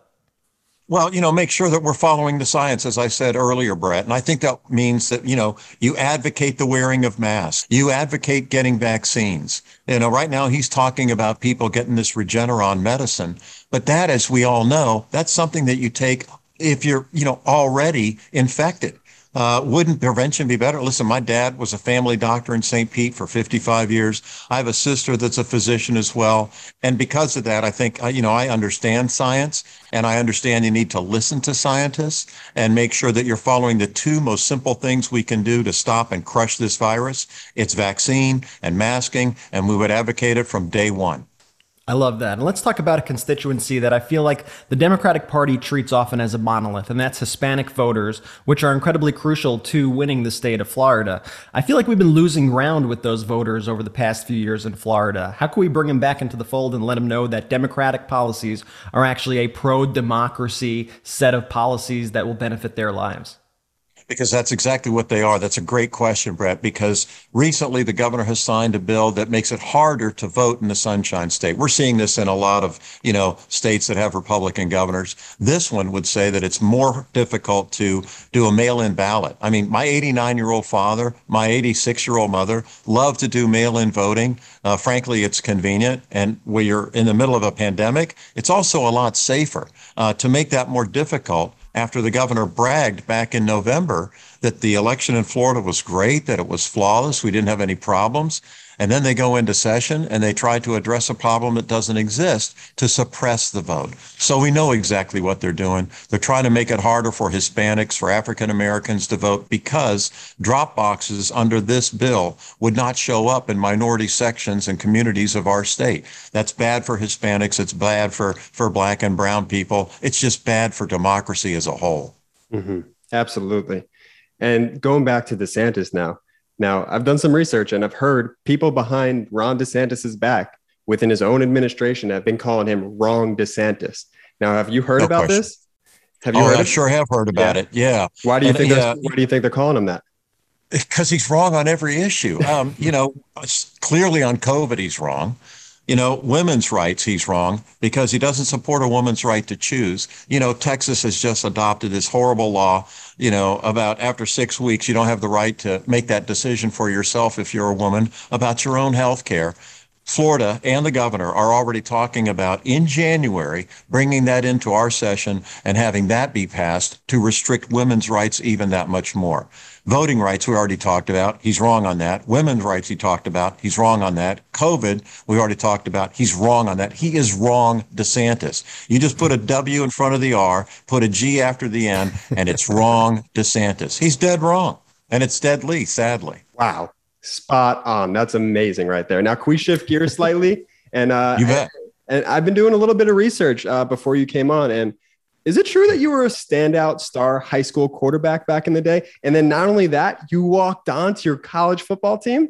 Well, you know, make sure that we're following the science, as I said earlier, Brett. And I think that means that, you know, you advocate the wearing of masks. You advocate getting vaccines. You know, right now he's talking about people getting this Regeneron medicine. But that, as we all know, that's something that you take if you're, you know, already infected. Uh, wouldn't prevention be better? Listen, my dad was a family doctor in St. Pete for 55 years. I have a sister that's a physician as well. And because of that, I think, uh, you know, I understand science and I understand you need to listen to scientists and make sure that you're following the two most simple things we can do to stop and crush this virus. It's vaccine and masking. And we would advocate it from day one. I love that. And let's talk about a constituency that I feel like the Democratic Party treats often as a monolith, and that's Hispanic voters, which are incredibly crucial to winning the state of Florida. I feel like we've been losing ground with those voters over the past few years in Florida. How can we bring them back into the fold and let them know that Democratic policies are actually a pro democracy set of policies that will benefit their lives? Because that's exactly what they are. That's a great question, Brett, because recently the governor has signed a bill that makes it harder to vote in the Sunshine State. We're seeing this in a lot of, you know, states that have Republican governors. This one would say that it's more difficult to do a mail-in ballot. I mean, my 89-year-old father, my 86-year-old mother love to do mail-in voting. Uh, frankly, it's convenient. And when you're in the middle of a pandemic, it's also a lot safer. Uh, to make that more difficult, after the governor bragged back in November that the election in Florida was great, that it was flawless, we didn't have any problems. And then they go into session and they try to address a problem that doesn't exist to suppress the vote. So we know exactly what they're doing. They're trying to make it harder for Hispanics, for African Americans to vote because drop boxes under this bill would not show up in minority sections and communities of our state. That's bad for Hispanics. It's bad for, for black and brown people. It's just bad for democracy as a whole. Mm-hmm. Absolutely. And going back to DeSantis now, now, I've done some research and I've heard people behind Ron DeSantis's back within his own administration have been calling him wrong DeSantis. Now, have you heard no about question. this? Have you oh, heard? I sure have heard about yeah. it. Yeah. Why do you and, think? Why do you think they're calling him that? because he's wrong on every issue. Um, you know, clearly on COVID, he's wrong. You know, women's rights, he's wrong because he doesn't support a woman's right to choose. You know, Texas has just adopted this horrible law, you know, about after six weeks, you don't have the right to make that decision for yourself if you're a woman about your own health care. Florida and the governor are already talking about in January bringing that into our session and having that be passed to restrict women's rights even that much more. Voting rights, we already talked about. He's wrong on that. Women's rights, he talked about. He's wrong on that. COVID, we already talked about. He's wrong on that. He is wrong, DeSantis. You just put a W in front of the R, put a G after the N, and it's wrong, DeSantis. He's dead wrong. And it's deadly, sadly. Wow. Spot on. That's amazing right there. Now, can we shift gears slightly? And uh, you bet. And, and, I've been doing a little bit of research uh, before you came on. And is it true that you were a standout star high school quarterback back in the day? And then not only that, you walked on to your college football team?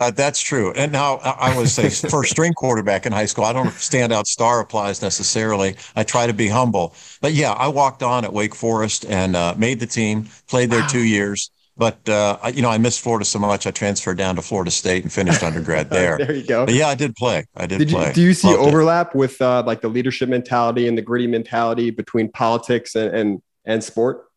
Uh, that's true. And now I was a first string quarterback in high school. I don't know if standout star applies necessarily. I try to be humble. But yeah, I walked on at Wake Forest and uh, made the team, played there wow. two years. But uh, you know, I missed Florida so much. I transferred down to Florida State and finished undergrad there. there you go. But yeah, I did play. I did, did play. You, do you see Loved overlap it. with uh, like the leadership mentality and the gritty mentality between politics and and, and sport?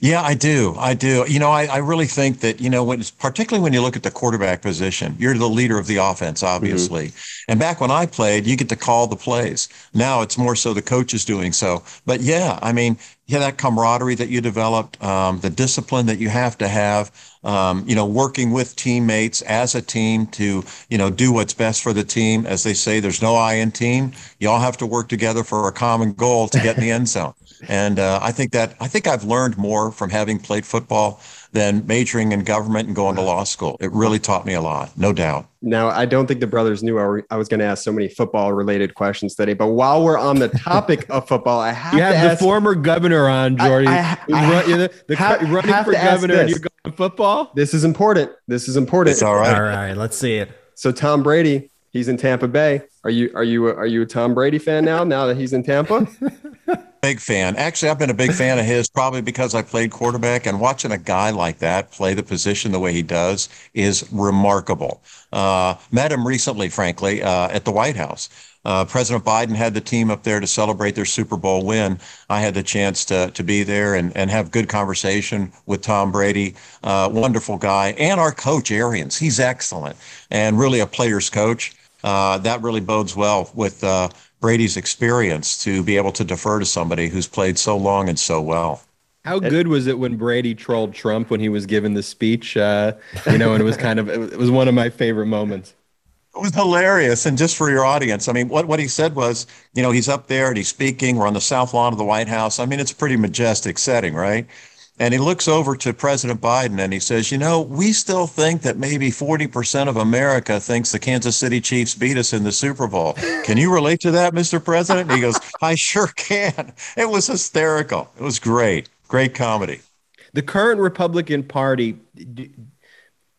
Yeah, I do. I do. You know, I, I really think that, you know, when particularly when you look at the quarterback position, you're the leader of the offense, obviously. Mm-hmm. And back when I played, you get to call the plays. Now it's more so the coach is doing so. But yeah, I mean, yeah, that camaraderie that you developed, um, the discipline that you have to have, um, you know, working with teammates as a team to, you know, do what's best for the team. As they say, there's no I in team. You all have to work together for a common goal to get in the end zone. And uh, I think that I think I've learned more from having played football than majoring in government and going to law school. It really taught me a lot, no doubt. Now, I don't think the brothers knew I was going to ask so many football related questions today, but while we're on the topic of football, I have you have ask, the former governor on, Jordy. I, I, I run, the, the have, running have for governor and you're going football? This is important. This is important. It's all right. All right, let's see it. So Tom Brady, he's in Tampa Bay. Are you are you are you a Tom Brady fan now? Now that he's in Tampa, big fan. Actually, I've been a big fan of his, probably because I played quarterback. And watching a guy like that play the position the way he does is remarkable. Uh, met him recently, frankly, uh, at the White House. Uh, President Biden had the team up there to celebrate their Super Bowl win. I had the chance to to be there and and have good conversation with Tom Brady, uh, wonderful guy, and our coach Arians. He's excellent and really a player's coach uh, that really bodes well with uh, Brady's experience to be able to defer to somebody who's played so long and so well. How good was it when Brady trolled Trump when he was giving the speech? Uh, you know, and it was kind of it was one of my favorite moments. It was hilarious. And just for your audience, I mean, what, what he said was, you know, he's up there and he's speaking. We're on the south lawn of the White House. I mean, it's a pretty majestic setting, right? And he looks over to President Biden and he says, You know, we still think that maybe 40% of America thinks the Kansas City Chiefs beat us in the Super Bowl. Can you relate to that, Mr. President? And he goes, I sure can. It was hysterical. It was great. Great comedy. The current Republican Party, do,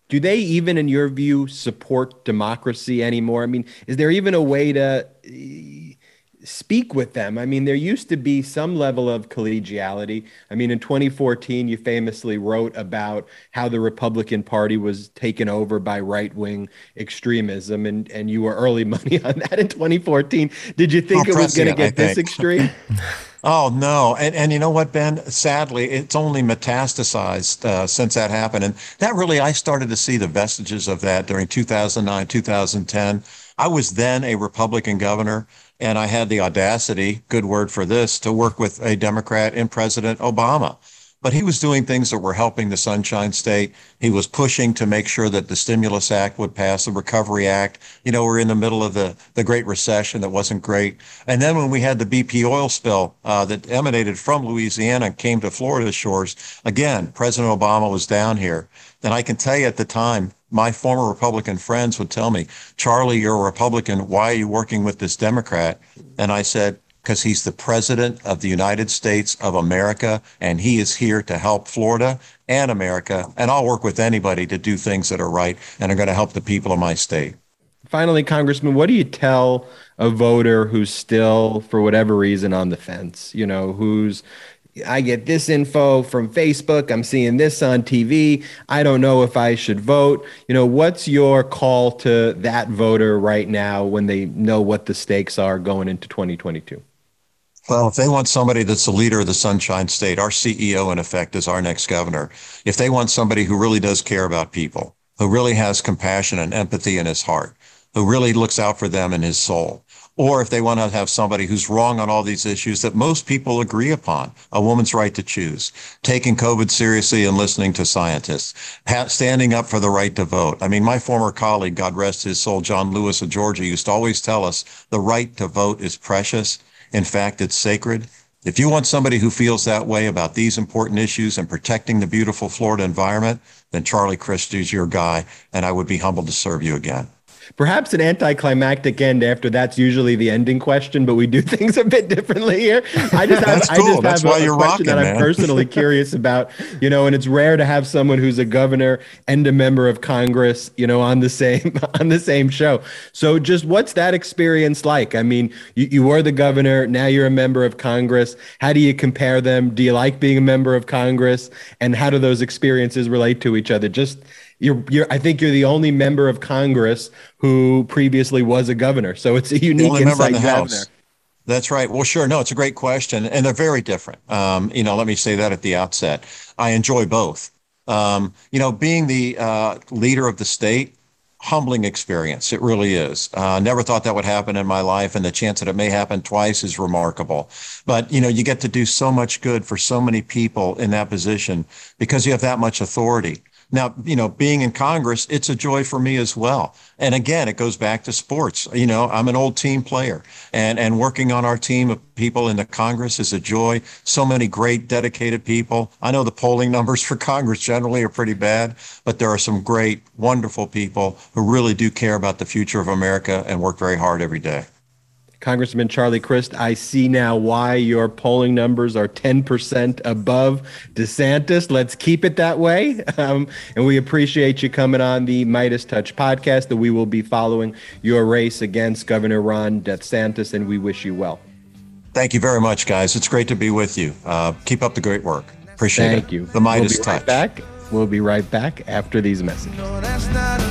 do they even, in your view, support democracy anymore? I mean, is there even a way to speak with them. I mean, there used to be some level of collegiality. I mean, in 2014, you famously wrote about how the Republican Party was taken over by right wing extremism, and, and you were early money on that in 2014. Did you think it was going to get this extreme? Oh no, and and you know what, Ben? Sadly, it's only metastasized uh, since that happened, and that really I started to see the vestiges of that during 2009, 2010. I was then a Republican governor. And I had the audacity, good word for this, to work with a Democrat in President Obama. But he was doing things that were helping the Sunshine State. He was pushing to make sure that the Stimulus Act would pass, the Recovery Act. You know, we're in the middle of the, the Great Recession that wasn't great. And then when we had the BP oil spill uh, that emanated from Louisiana and came to Florida shores, again, President Obama was down here. And I can tell you at the time, my former Republican friends would tell me, Charlie, you're a Republican. Why are you working with this Democrat? And I said, because he's the president of the United States of America and he is here to help Florida and America. And I'll work with anybody to do things that are right and are going to help the people of my state. Finally, Congressman, what do you tell a voter who's still, for whatever reason, on the fence? You know, who's I get this info from Facebook. I'm seeing this on TV. I don't know if I should vote. You know, what's your call to that voter right now when they know what the stakes are going into 2022? Well, if they want somebody that's the leader of the Sunshine State, our CEO, in effect, is our next governor. If they want somebody who really does care about people, who really has compassion and empathy in his heart, who really looks out for them in his soul, or if they want to have somebody who's wrong on all these issues that most people agree upon a woman's right to choose, taking COVID seriously and listening to scientists, standing up for the right to vote. I mean, my former colleague, God rest his soul, John Lewis of Georgia, used to always tell us the right to vote is precious. In fact, it's sacred. If you want somebody who feels that way about these important issues and protecting the beautiful Florida environment, then Charlie Crist is your guy, and I would be humbled to serve you again. Perhaps an anticlimactic end after that's usually the ending question, but we do things a bit differently here. I just have, cool. I just that's have a, a, question rocking, that I'm personally curious about, you know, and it's rare to have someone who's a governor and a member of Congress, you know, on the same on the same show. So just what's that experience like? I mean, you, you were the governor, now you're a member of Congress. How do you compare them? Do you like being a member of Congress? And how do those experiences relate to each other? Just you're, you're, I think you're the only member of Congress who previously was a governor. So it's a unique insight in the you have House. there. That's right. Well, sure. No, it's a great question, and they're very different. Um, you know, let me say that at the outset. I enjoy both. Um, you know, being the uh, leader of the state, humbling experience. It really is. Uh, never thought that would happen in my life, and the chance that it may happen twice is remarkable. But you know, you get to do so much good for so many people in that position because you have that much authority. Now, you know, being in Congress, it's a joy for me as well. And again, it goes back to sports. You know, I'm an old team player and, and working on our team of people in the Congress is a joy. So many great, dedicated people. I know the polling numbers for Congress generally are pretty bad, but there are some great, wonderful people who really do care about the future of America and work very hard every day. Congressman Charlie Crist, I see now why your polling numbers are 10% above DeSantis. Let's keep it that way. Um, and we appreciate you coming on the MeidasTouch podcast that we will be following your race against Governor Ron DeSantis, and we wish you well. Thank you very much, guys. It's great to be with you. Uh, keep up the great work. Appreciate it. Thank you. The Meidas we'll be Touch. Right back. We'll be right back after these messages. No,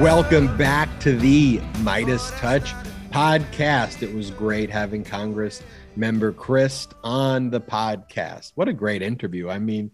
Welcome back to the MeidasTouch podcast. It was great having Congress member Crist on the podcast. What a great interview. I mean,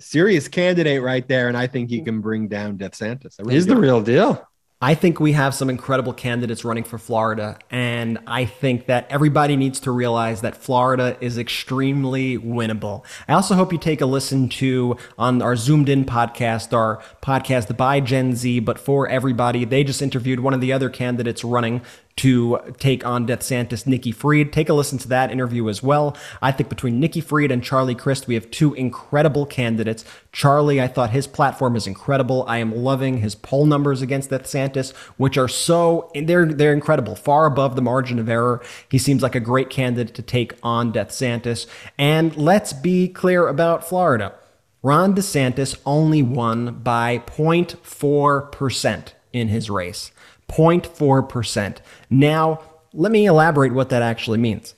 serious candidate right there, and I think he mm-hmm. can bring down DeSantis. I really He's do. the real deal. I think we have some incredible candidates running for Florida. And I think that everybody needs to realize that Florida is extremely winnable. I also hope you take a listen to on our Zoomed In podcast, our podcast by Gen Z, but for everybody. They just interviewed one of the other candidates running to take on DeathSantis, Nikki Fried. Take a listen to that interview as well. I think between Nikki Fried and Charlie Crist, we have two incredible candidates. Charlie, I thought his platform is incredible. I am loving his poll numbers against DeathSantis, which are so they're they're incredible, far above the margin of error. He seems like a great candidate to take on DeathSantis. And let's be clear about Florida. Ron DeSantis only won by 0.4% in his race. 0.4%. Now, let me elaborate what that actually means.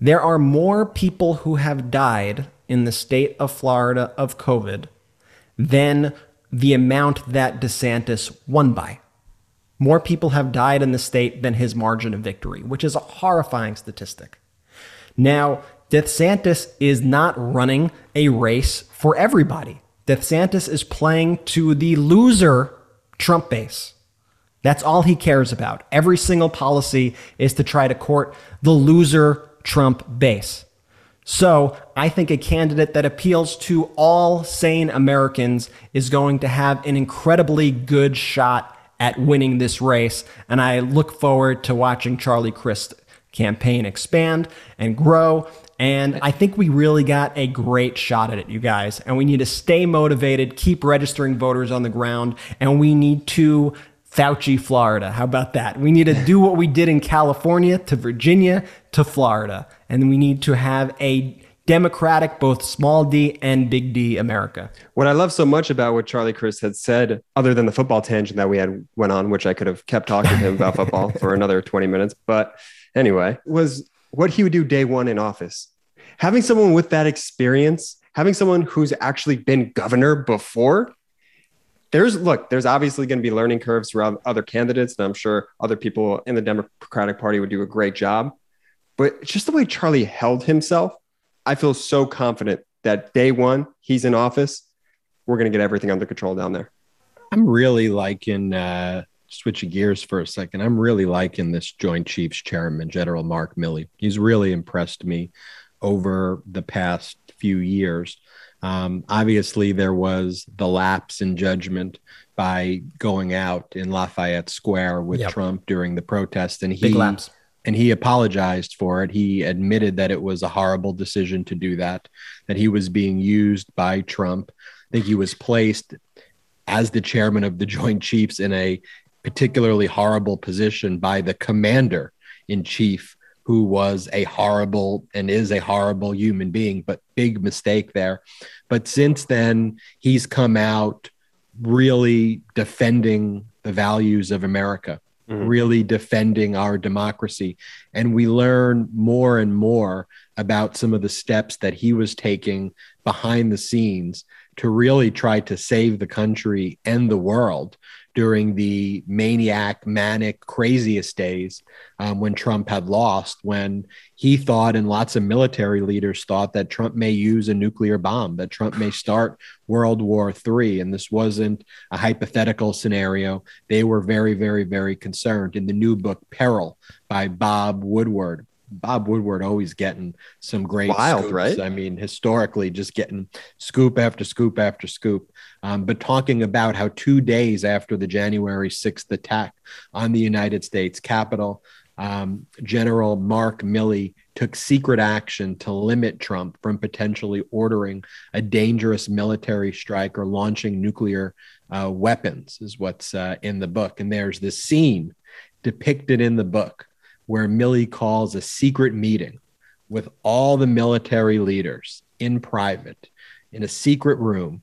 There are more people who have died in the state of Florida of COVID than the amount that DeSantis won by. More people have died in the state than his margin of victory, which is a horrifying statistic. Now, DeSantis is not running a race for everybody. DeSantis is playing to the loser Trump base. That's all he cares about. Every single policy is to try to court the loser Trump base. So I think a candidate that appeals to all sane Americans is going to have an incredibly good shot at winning this race. And I look forward to watching Charlie Crist campaign expand and grow. And I think we really got a great shot at it, you guys. And we need to stay motivated, keep registering voters on the ground, and we need to Fauci, Florida. How about that? We need to do what we did in California to Virginia to Florida. And we need to have a democratic, both small d and big D America. What I love so much about what Charlie Crist had said, other than the football tangent that we had went on, which I could have kept talking to him about football for another 20 minutes. But anyway, was what he would do day one in office. Having someone with that experience, having someone who's actually been governor before, there's look, there's obviously going to be learning curves for other candidates, and I'm sure other people in the Democratic Party would do a great job. But just the way Charlie held himself, I feel so confident that day one he's in office, we're going to get everything under control down there. I'm really liking uh switching gears for a second. I'm really liking this Joint Chiefs Chairman, General Mark Milley. He's really impressed me over the past few years. Um, obviously, there was the lapse in judgment by going out in Lafayette Square with Yep. Trump during the protest, and he Big lapse. and he apologized for it. He admitted that it was a horrible decision to do that, that he was being used by Trump. I think he was placed as the chairman of the Joint Chiefs in a particularly horrible position by the commander in chief, who was a horrible and is a horrible human being, but big mistake there. But since then, he's come out really defending the values of America Mhm. really defending our democracy. And we learn more and more about some of the steps that he was taking behind the scenes to really try to save the country and the world during the maniac, manic, craziest days um, when Trump had lost, when he thought, and lots of military leaders thought, that Trump may use a nuclear bomb, that Trump may start World War III. And this wasn't a hypothetical scenario. They were very, very, very concerned. In the new book, Peril by Bob Woodward, Bob Woodward always getting some great Wild, scoops. right? I mean, historically, just getting scoop after scoop after scoop. Um, but talking about how two days after the January 6th attack on the United States Capitol, um, General Mark Milley took secret action to limit Trump from potentially ordering a dangerous military strike or launching nuclear uh, weapons, is what's uh, in the book. And there's this scene depicted in the book where Milley calls a secret meeting with all the military leaders in private in a secret room.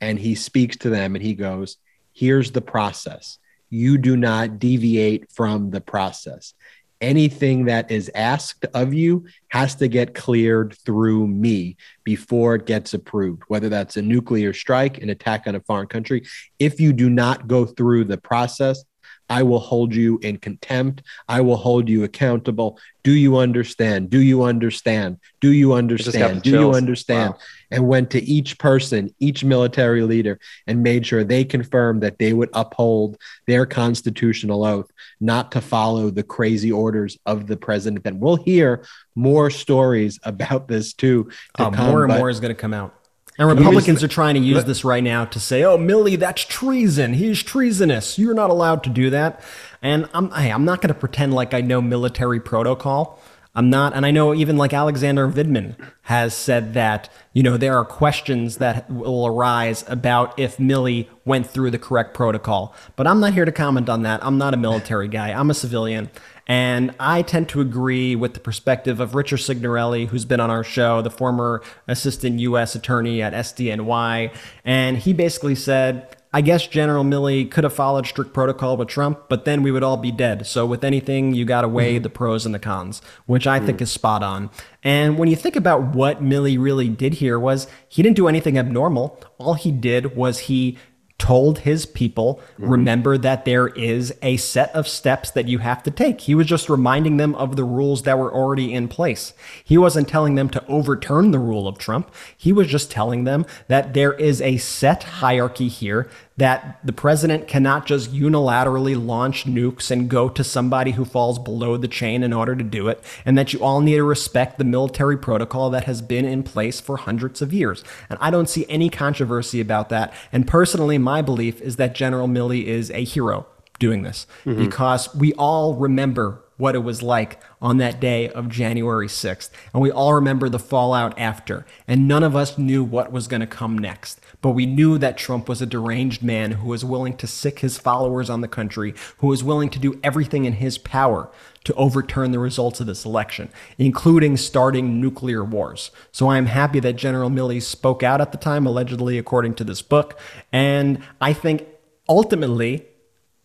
And he speaks to them and he goes, Here's the process. You do not deviate from the process. Anything that is asked of you has to get cleared through me before it gets approved, whether that's a nuclear strike, an attack on a foreign country. If you do not go through the process, I will hold you in contempt. I will hold you accountable. Do you understand? Do you understand? Do you understand? Do you understand? Wow. And went to each person, each military leader, and made sure they confirmed that they would uphold their constitutional oath, not to follow the crazy orders of the president. And we'll hear more stories about this too. To Uh, come, more and more is going to come out. And Republicans are trying to use this right now to say, "Oh, Milley, that's treason. He's treasonous. You're not allowed to do that." And I'm, hey, I'm not going to pretend like I know military protocol. I'm not, and I know even like Alexander Vindman has said that you know there are questions that will arise about if Milley went through the correct protocol. But I'm not here to comment on that. I'm not a military guy. I'm a civilian. And I tend to agree with the perspective of Richard Signorelli, who's been on our show, the former assistant U.S. attorney at SDNY. And he basically said, I guess General Milley could have followed strict protocol with Trump, but then we would all be dead. So with anything, you got to weigh mm-hmm. the pros and the cons, which I think mm. is spot on. And when you think about what Milley really did here was he didn't do anything abnormal. All he did was he told his people, mm-hmm. remember that there is a set of steps that you have to take. He was just reminding them of the rules that were already in place. He wasn't telling them to overturn the rule of Trump. He was just telling them that there is a set hierarchy here that the president cannot just unilaterally launch nukes and go to somebody who falls below the chain in order to do it, and that you all need to respect the military protocol that has been in place for hundreds of years. And I don't see any controversy about that. And personally, my belief is that General Milley is a hero doing this mm-hmm. because we all remember what it was like on that day of January 6th. And we all remember the fallout after. And none of us knew what was going to come next. But we knew that Trump was a deranged man who was willing to sick his followers on the country, who was willing to do everything in his power to overturn the results of this election, including starting nuclear wars. So I am happy that General Milley spoke out at the time, allegedly, according to this book. And I think ultimately,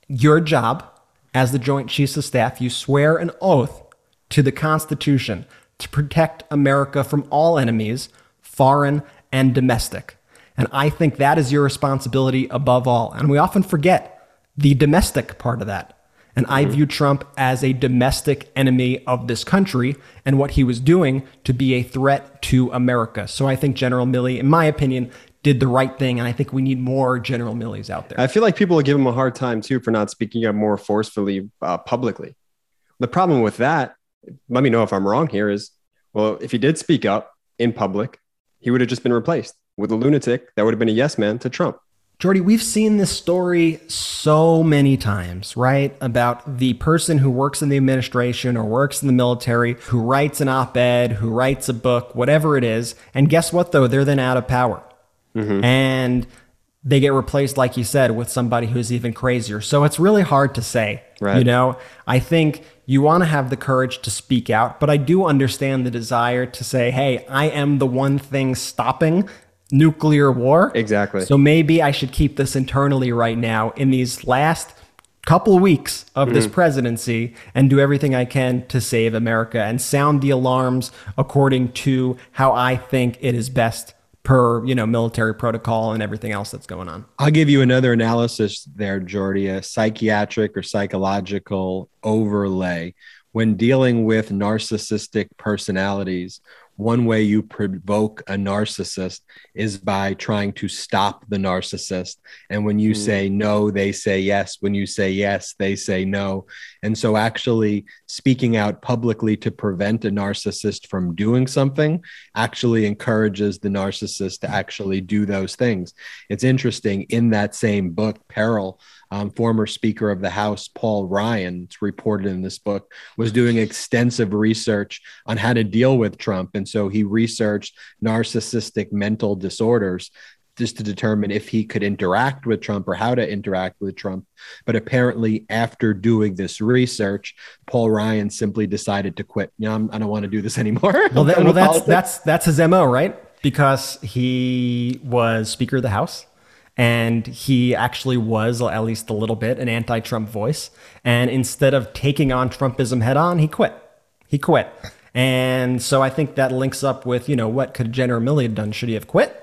your job as the Joint Chiefs of Staff, you swear an oath to the Constitution to protect America from all enemies, foreign and domestic. And I think that is your responsibility above all. And we often forget the domestic part of that. And I view Trump as a domestic enemy of this country and what he was doing to be a threat to America. So I think General Milley, in my opinion, did the right thing. And I think we need more General Millies out there. I feel like people will give him a hard time too for not speaking up more forcefully uh, publicly. The problem with that, let me know if I'm wrong here, is well, if he did speak up in public, he would have just been replaced with a lunatic that would have been a yes man to Trump. Jordy, we've seen this story so many times, right? About the person who works in the administration or works in the military, who writes an op ed, who writes a book, whatever it is. And guess what, though? They're then out of power. Mm-hmm. And they get replaced, like you said, with somebody who's even crazier. So it's really hard to say. Right. You know, I think you want to have the courage to speak out, but I do understand the desire to say, hey, I am the one thing stopping nuclear war. Exactly. So maybe I should keep this internally right now in these last couple weeks of this mm. presidency and do everything I can to save America and sound the alarms according to how I think it is best per, you know, military protocol and everything else that's going on. I'll give you another analysis there, Jordy, a psychiatric or psychological overlay. When dealing with narcissistic personalities, one way you provoke a narcissist is by trying to stop the narcissist. And when you hmm. say no, they say yes. When you say yes, they say no. And so, actually, speaking out publicly to prevent a narcissist from doing something actually encourages the narcissist to actually do those things. It's interesting in that same book, Peril, um, former Speaker of the House, Paul Ryan, it's reported in this book, was doing extensive research on how to deal with Trump. And so he researched narcissistic mental disorders just to determine if he could interact with Trump or how to interact with Trump. But apparently, after doing this research, Paul Ryan simply decided to quit. You know, I'm, I don't want to do this anymore. Well, that, well that's that's that's his mo, right? Because he was Speaker of the House, and he actually was at least a little bit an anti-Trump voice. And instead of taking on Trumpism head on, he quit. He quit. And so I think that links up with you know what could General Milley have done? Should he have quit,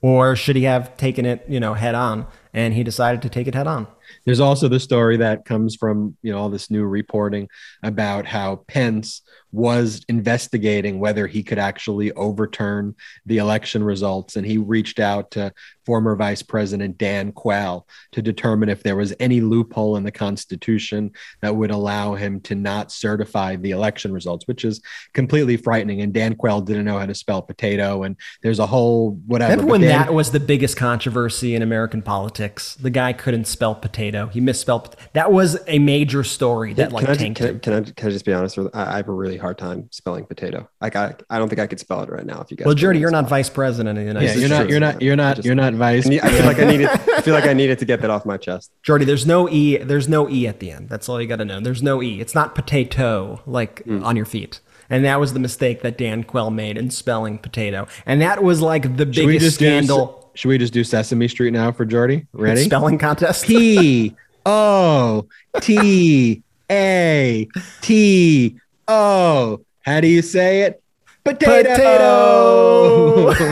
or should he have taken it you know head on? And he decided to take it head on. There's also the story that comes from you know all this new reporting about how Pence was investigating whether he could actually overturn the election results, and he reached out to former Vice President Dan Quayle to determine if there was any loophole in the Constitution that would allow him to not certify the election results, which is completely frightening. And Dan Quayle didn't know how to spell potato, and there's a whole whatever. Remember when Dan- that was the biggest controversy in American politics? The guy couldn't spell potato. He misspelled. That was a major story that like can, I, tanked can, I, him. can, I, can I just be honest? With, I, I have a really hard time spelling potato. Like I, I don't think I could spell it right now. If you guys, Well, told Jordy, you're not it. vice president of the United yeah, States. you're not, you're not, you're not, just- you're not vice. I need- I feel like I needed. I feel like I needed to get that off my chest. Jordy, there's no e. There's no e at the end. That's all you got to know. There's no e. It's not potato like Hmm. on your feet. And that was the mistake that Dan Quayle made in spelling potato. And that was like the Should biggest just do, scandal should we just do Sesame Street now for Jordy? Ready? spelling contest. P O T A T O. How do you say it? Potato.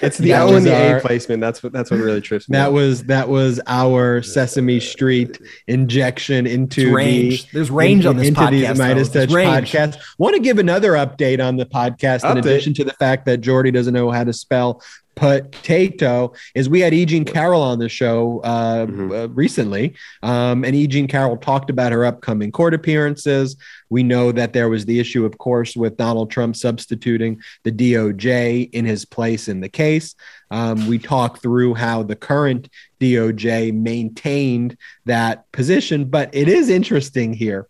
It's the That O was and the our- A placement. That's what. That's what really trips me. that was that was our Sesame Street injection into There's range. the There's range on this into podcast, these Meidas though. There's Touch range. podcast. Want to give another update on the podcast in addition to the fact that Jordy doesn't know how to spell potato is we had E. Jean Carroll on the show uh, Mhm. uh, recently, um, and E. Jean Carroll talked about her upcoming court appearances. We know that there was the issue, of course, with Donald Trump substituting the DOJ in his place in the case. Um, we talked through how the current DOJ maintained that position, but it is interesting here.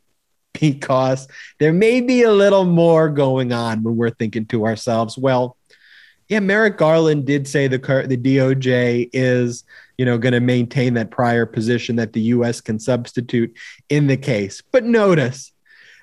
because there may be a little more going on when we're thinking to ourselves, well, yeah, Merrick Garland did say the the DOJ is, you know, going to maintain that prior position that the U.S. can substitute in the case. But notice,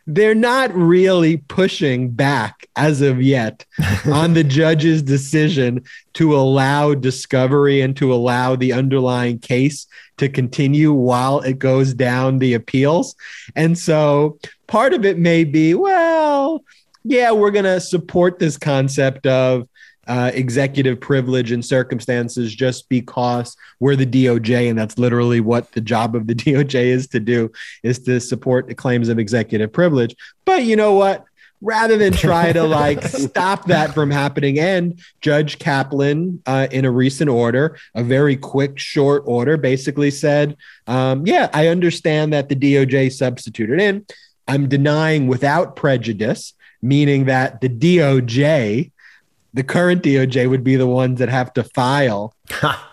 they're not really pushing back as of yet on the judge's decision to allow discovery and to allow the underlying case to continue while it goes down the appeals. And so part of it may be, well, yeah, we're going to support this concept of uh, executive privilege and circumstances just because we're the DOJ, and that's literally what the job of the DOJ is to do, is to support the claims of executive privilege. But you know what? Rather than try to like stop that from happening, and Judge Kaplan, uh, in a recent order, a very quick, short order, basically said, um, "Yeah, I understand that the DOJ substituted in. I'm denying without prejudice, meaning that the DOJ." The current DOJ would be the ones that have to file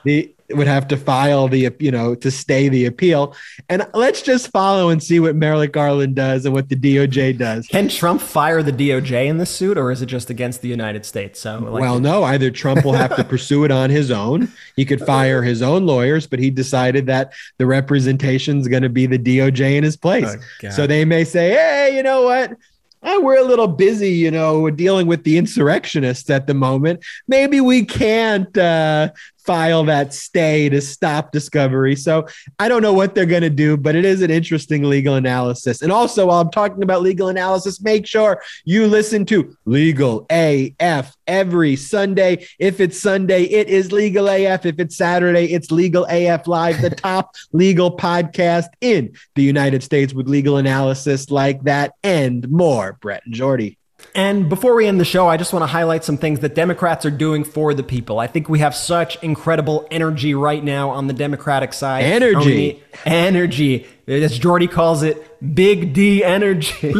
the would have to file the you know to stay the appeal. And let's just follow and see what Merrick Garland does and what the DOJ does. Can Trump fire the DOJ in this suit, or is it just against the United States? So, like, well, no, either Trump will have to pursue it on his own. He could fire his own lawyers, but he decided that the representation is going to be the DOJ in his place. Oh, so they may say, hey, you know what? Uh, we're a little busy, you know, dealing with the insurrectionists at the moment. Maybe we can't uh, file that stay to stop discovery. So I don't know what they're going to do, but it is an interesting legal analysis. And also, while I'm talking about legal analysis, make sure you listen to Legal AF every Sunday. If it's Sunday, it is Legal AF. If it's Saturday, it's Legal AF Live, the top legal podcast in the United States with legal analysis like that and more. Brett and Jordy. And before we end the show, I just want to highlight some things that Democrats are doing for the people. I think we have such incredible energy right now on the Democratic side. Energy. And energy. As Jordy calls it, Big D energy.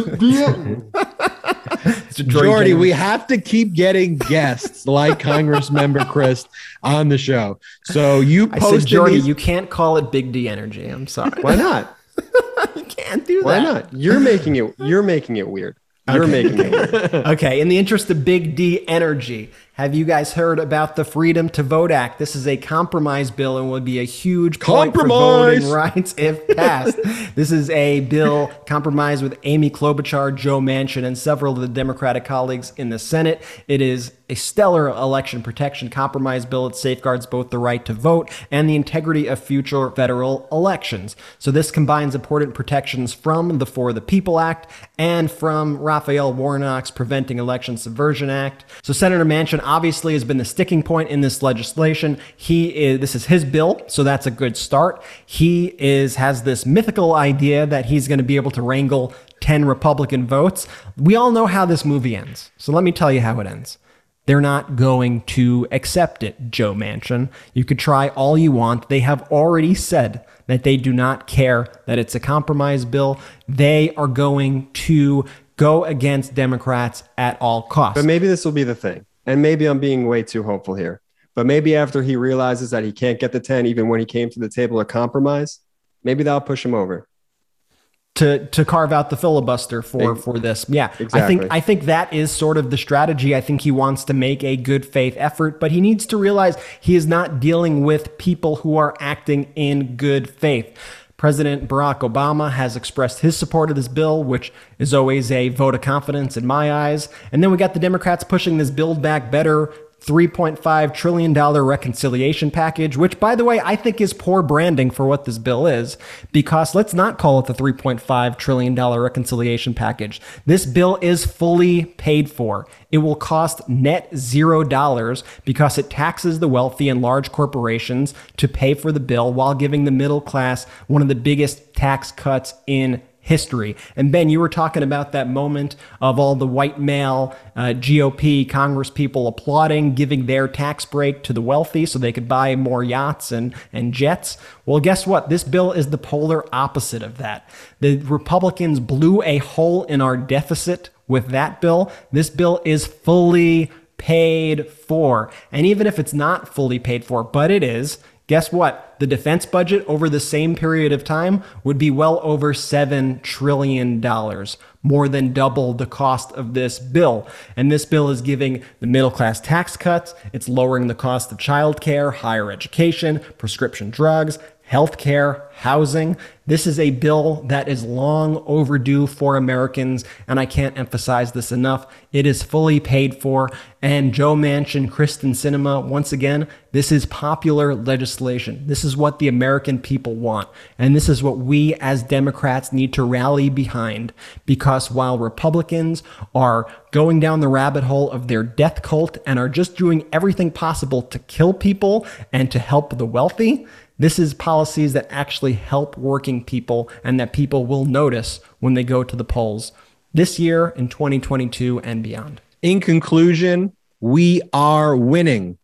Mr. Jordy, we have to keep getting guests like Congressmember Crist on the show. So you I posted said, Jordy, these- you can't call it Big D energy. I'm sorry. Why not? you can't do Why that. Why not? You're making it. You're making it weird. You're making it. Okay, in the interest of Big D energy, have you guys heard about the Freedom to Vote Act? This is a compromise bill and would be a huge Compromise! rights if passed. this is a bill compromised with Amy Klobuchar, Joe Manchin, and several of the Democratic colleagues in the Senate. It is a stellar election protection compromise bill. It safeguards both the right to vote and the integrity of future federal elections. So this combines important protections from the For the People Act and from Raphael Warnock's Preventing Election Subversion Act. So Senator Manchin obviously has been the sticking point in this legislation. He is this is his bill, so that's a good start. He is has this mythical idea that he's going to be able to wrangle 10 Republican votes. We all know how this movie ends. So let me tell you how it ends. They're not going to accept it, Joe Manchin. You could try all you want. They have already said that they do not care that it's a compromise bill. They are going to go against Democrats at all costs. But maybe this will be the thing. And maybe I'm being way too hopeful here. But maybe after he realizes that he can't get the 10, even when he came to the table to compromise, maybe that'll push him over. to to carve out the filibuster for for this. Yeah, I think I think that is sort of the strategy. I think he wants to make a good faith effort, but he needs to realize he is not dealing with people who are acting in good faith. President Barack Obama has expressed his support of this bill, which is always a vote of confidence in my eyes. And then we got the Democrats pushing this Build Back Better $3.5 trillion reconciliation package, which, by the way, I think is poor branding for what this bill is, because let's not call it the $3.5 trillion reconciliation package. This bill is fully paid for. It will cost net zero dollars because it taxes the wealthy and large corporations to pay for the bill while giving the middle class one of the biggest tax cuts in history. And Ben, you were talking about that moment of all the white male uh, GOP Congress people applauding, giving their tax break to the wealthy so they could buy more yachts and, and jets. Well, guess what? This bill is the polar opposite of that. The Republicans blew a hole in our deficit with that bill. This bill is fully paid for. And even if it's not fully paid for, but it is, Guess what? The defense budget over the same period of time would be well over $7 trillion, more than double the cost of this bill. And this bill is giving the middle class tax cuts, it's lowering the cost of childcare, higher education, prescription drugs, healthcare, housing. This is a bill that is long overdue for Americans, and I can't emphasize this enough. It is fully paid for. And Joe Manchin, Kyrsten Sinema, once again, this is popular legislation. This is what the American people want. And this is what we as Democrats need to rally behind. Because while Republicans are going down the rabbit hole of their death cult and are just doing everything possible to kill people and to help the wealthy, this is policies that actually help working people and that people will notice when they go to the polls this year in 2022 and beyond. In conclusion, we are winning.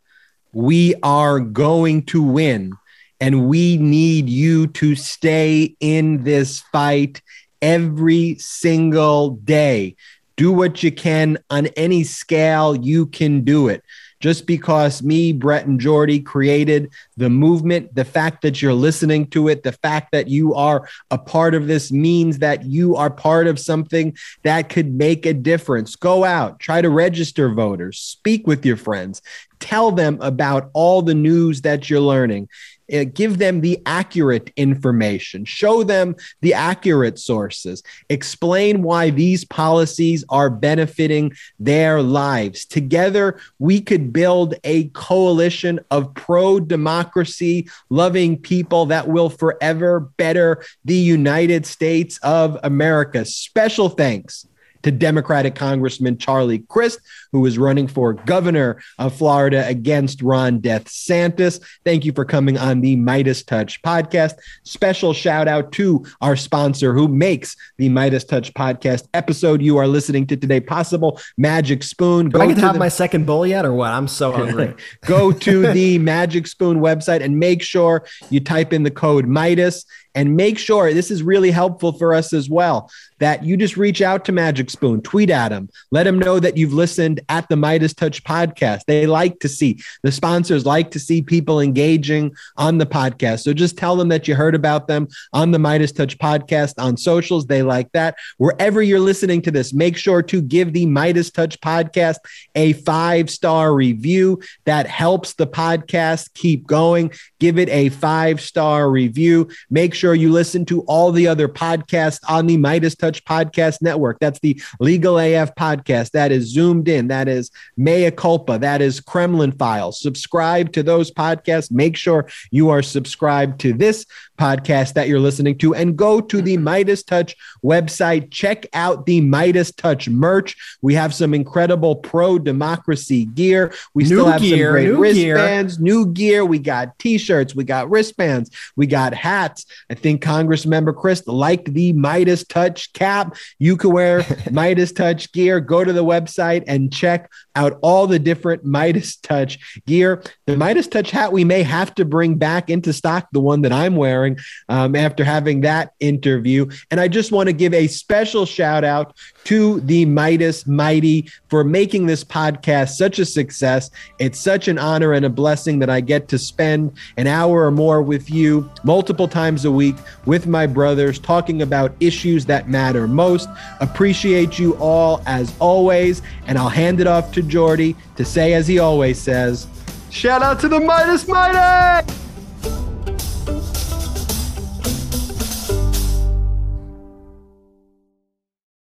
We are going to win. And we need you to stay in this fight every single day. Do what you can on any scale you can do it just because me, Brett, and Jordy created the movement, the fact that you're listening to it, the fact that you are a part of this means that you are part of something that could make a difference. Go out, try to register voters, speak with your friends, tell them about all the news that you're learning. Uh, give them the accurate information, show them the accurate sources, explain why these policies are benefiting their lives. Together, we could build a coalition of pro democracy loving people that will forever better the United States of America. Special thanks to Democratic Congressman Charlie Crist, who is running for governor of Florida against Ron DeSantis. Thank you for coming on the MeidasTouch podcast. Special shout out to our sponsor who makes the MeidasTouch podcast episode you are listening to today possible, Magic Spoon. Do I get to have the- my second bowl yet or what? I'm so hungry. Go to the Magic Spoon website and make sure you type in the code Meidas and make sure this is really helpful for us as well that you just reach out to Magic Spoon, tweet at them, let them know that you've listened at the MeidasTouch podcast. They like to see the sponsors like to see people engaging on the podcast. So just tell them that you heard about them on the MeidasTouch podcast on socials. They like that. Wherever you're listening to this, make sure to give the MeidasTouch podcast a five star review. That helps the podcast keep going. Give it a five star review. Make sure you listen to all the other podcasts on the MeidasTouch Podcast Network. That's the Legal AF podcast. That is Zoomed In. That is Mea Culpa. That is Kremlin Files. Subscribe to those podcasts. Make sure you are subscribed to this podcast that you're listening to and go to the mm-hmm. MeidasTouch website. Check out the MeidasTouch merch. We have some incredible pro democracy gear. We New still have gear, some great new gear. wristbands, new gear. We got t-shirts, we got wristbands, we got hats. I think Congress member Crist liked the MeidasTouch cap. You can wear MeidasTouch gear. Go to the website and check out all the different MeidasTouch gear. The MeidasTouch hat we may have to bring back into stock, the one that I'm wearing um, after having that interview. And I just want to give a special shout out to the Meidas Mighty for making this podcast such a success. It's such an honor and a blessing that I get to spend an hour or more with you multiple times a week with my brothers talking about issues that matter most. Appreciate you all as always. And I'll hand it off to Jordy to say, as he always says, shout out to the Meidas Mighty!